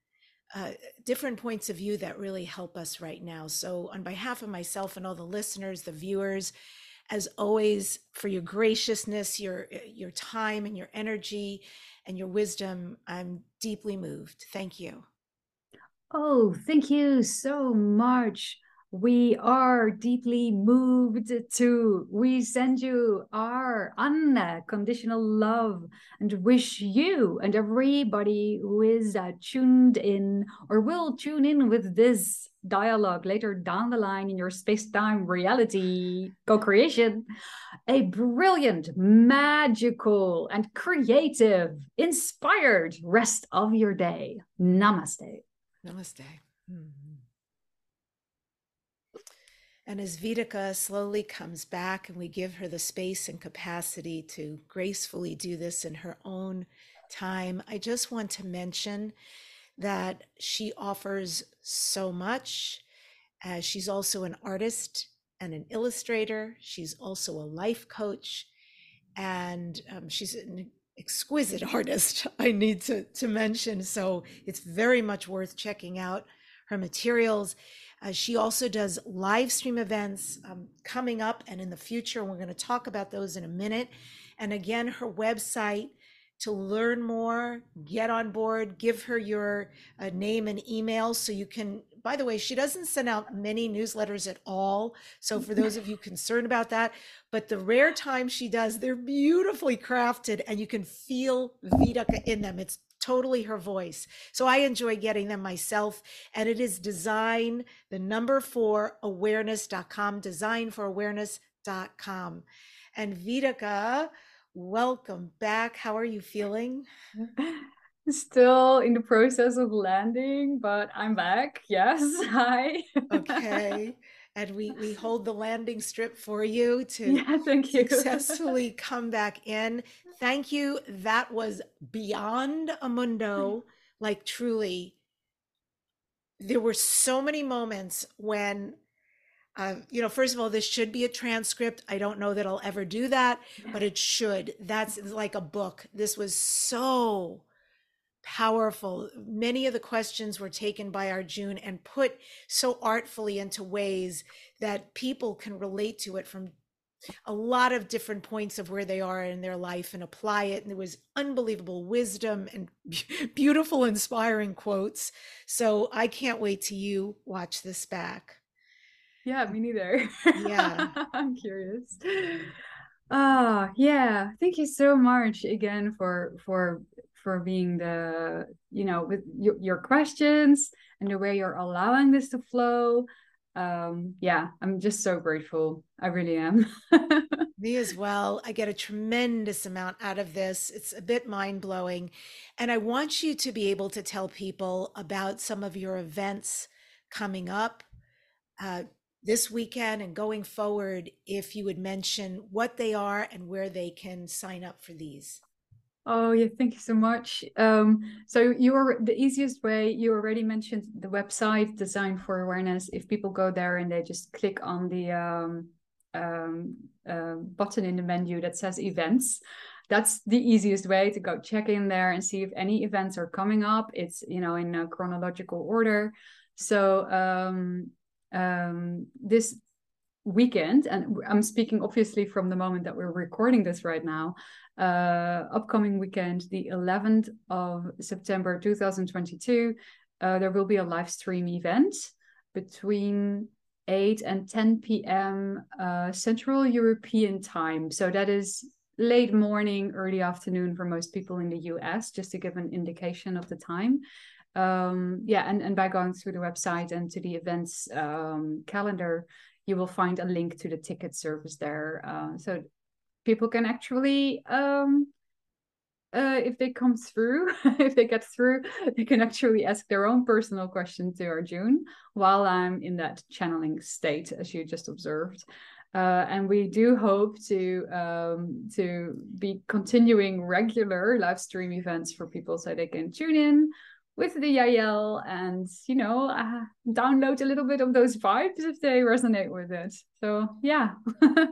uh, different points of view that really help us right now. So, on behalf of myself and all the listeners, the viewers, as always, for your graciousness, your uh, your time, and your energy, and your wisdom, I'm deeply moved. Thank you. Oh, thank you so much. We are deeply moved to. We send you our unconditional love and wish you and everybody who is uh, tuned in or will tune in with this dialogue later down the line in your space time reality co creation a brilliant, magical, and creative, inspired rest of your day. Namaste. Namaste. Mm-hmm. And as Vitika slowly comes back and we give her the space and capacity to gracefully do this in her own time, I just want to mention that she offers so much. As she's also an artist and an illustrator, she's also a life coach, and um, she's an exquisite artist i need to, to mention so it's very much worth checking out her materials. Uh, she also does live stream events um, coming up and in the future we're going to talk about those in a minute. And again her website to learn more get on board give her your uh, name and email so you can by the way, she doesn't send out many newsletters at all. So for those of you concerned about that, but the rare times she does, they're beautifully crafted and you can feel Vitika in them. It's totally her voice. So I enjoy getting them myself. And it is design, the number four awareness.com, design for awareness.com. And Vitika, welcome back. How are you feeling? Still in the process of landing, but I'm back. Yes. Hi. okay. And we we hold the landing strip for you to yeah, thank you. successfully come back in. Thank you. That was beyond a mundo. Like truly, there were so many moments when uh, you know, first of all, this should be a transcript. I don't know that I'll ever do that, but it should. That's like a book. This was so powerful. Many of the questions were taken by Arjun and put so artfully into ways that people can relate to it from a lot of different points of where they are in their life and apply it. And there was unbelievable wisdom and beautiful, inspiring quotes. So I can't wait to you watch this back. Yeah, me neither. Yeah. I'm curious. Ah, oh, yeah. Thank you so much again for for for being the you know with your, your questions and the way you're allowing this to flow. Um yeah i'm just so grateful. I really am. Me as well. I get a tremendous amount out of this. It's a bit mind-blowing. And i want you to be able to tell people about some of your events coming up uh, this weekend and going forward if you would mention what they are and where they can sign up for these Oh yeah, thank you so much. Um, so you are the easiest way. You already mentioned the website Design for Awareness. If people go there and they just click on the um, um, uh, button in the menu that says events, that's the easiest way to go check in there and see if any events are coming up. It's you know in chronological order. So um, um, this weekend, and I'm speaking obviously from the moment that we're recording this right now uh, upcoming weekend, the 11th of September 2022, uh, there will be a live stream event between 8 and 10 p.m. Uh, Central European time. So that is late morning, early afternoon for most people in the US, just to give an indication of the time. Um, yeah, and, and by going through the website and to the events um, calendar, you will find a link to the ticket service there. Uh, so people can actually um uh, if they come through, if they get through, they can actually ask their own personal question to Arjun while I'm in that channeling state, as you just observed. Uh, and we do hope to um, to be continuing regular live stream events for people so they can tune in with the Yahyel and you know uh, download a little bit of those vibes if they resonate with it. So yeah.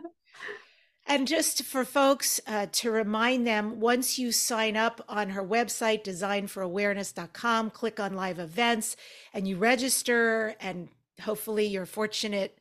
And just for folks uh, to remind them, once you sign up on her website, designforawareness.com, click on live events and you register, and hopefully you're fortunate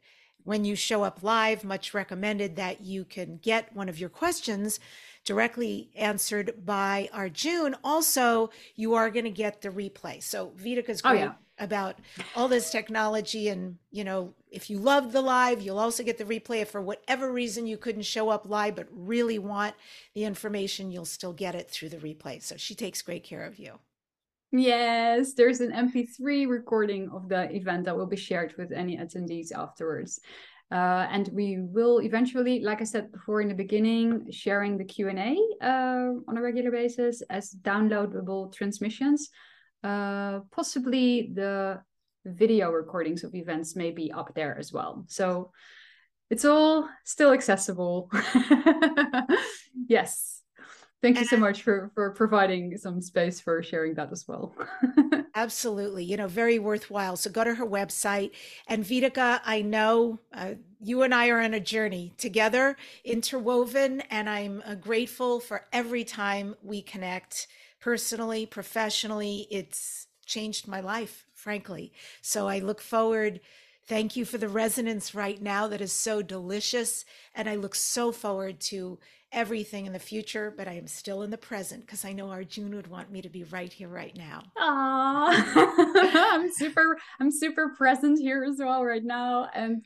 when you show up live, much recommended that you can get one of your questions directly answered by Arjun. Also, you are going to get the replay. So Vitika's great. Oh, yeah about all this technology and you know if you love the live you'll also get the replay if for whatever reason you couldn't show up live but really want the information you'll still get it through the replay so she takes great care of you yes there's an mp3 recording of the event that will be shared with any attendees afterwards uh, and we will eventually like i said before in the beginning sharing the q&a uh, on a regular basis as downloadable transmissions uh, possibly the video recordings of events may be up there as well. So it's all still accessible. yes. Thank you so much for for providing some space for sharing that as well. Absolutely, you know, very worthwhile. So go to her website. And Vitika, I know uh, you and I are on a journey together, interwoven, and I'm uh, grateful for every time we connect personally, professionally. It's changed my life, frankly. So I look forward. Thank you for the resonance right now that is so delicious. And I look so forward to everything in the future, but I am still in the present because I know Arjun would want me to be right here, right now. Aww. I'm super, I'm super present here as well right now. And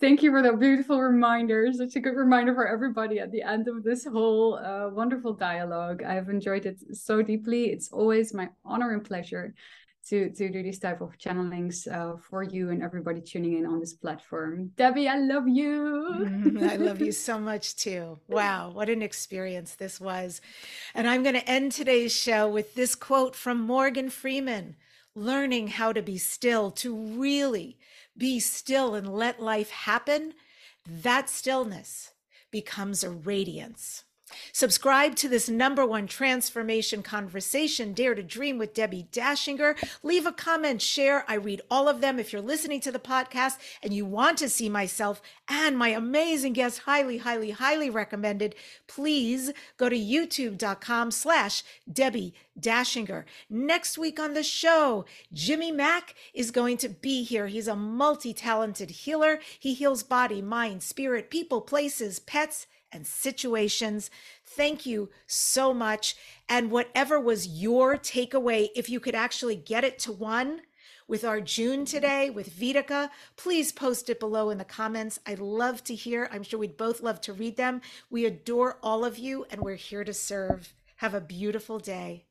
thank you for the beautiful reminders. It's a good reminder for everybody at the end of this whole uh, wonderful dialogue. I've enjoyed it so deeply. It's always my honor and pleasure to to do these type of channelings uh, for you and everybody tuning in on this platform. Debbie, I love you. mm, I love you so much too. Wow, what an experience this was. And I'm going to end today's show with this quote from Morgan Freeman learning how to be still, to really be still and let life happen. That stillness becomes a radiance. Subscribe to this number one transformation conversation, Dare to Dream with Debbie Dachinger. Leave a comment, share. I read all of them. If you're listening to the podcast and you want to see myself and my amazing guests, highly, highly, highly recommended, please go to youtube.com slash Debbie Dachinger. Next week on the show, Jimmy Mack is going to be here. He's a multi-talented healer. He heals body, mind, spirit, people, places, pets, and situations. Thank you so much. And whatever was your takeaway, if you could actually get it to one, with Arjun today with Vitika. Please post it below in the comments. I'd love to hear. I'm sure we'd both love to read them. We adore all of you and we're here to serve. Have a beautiful day.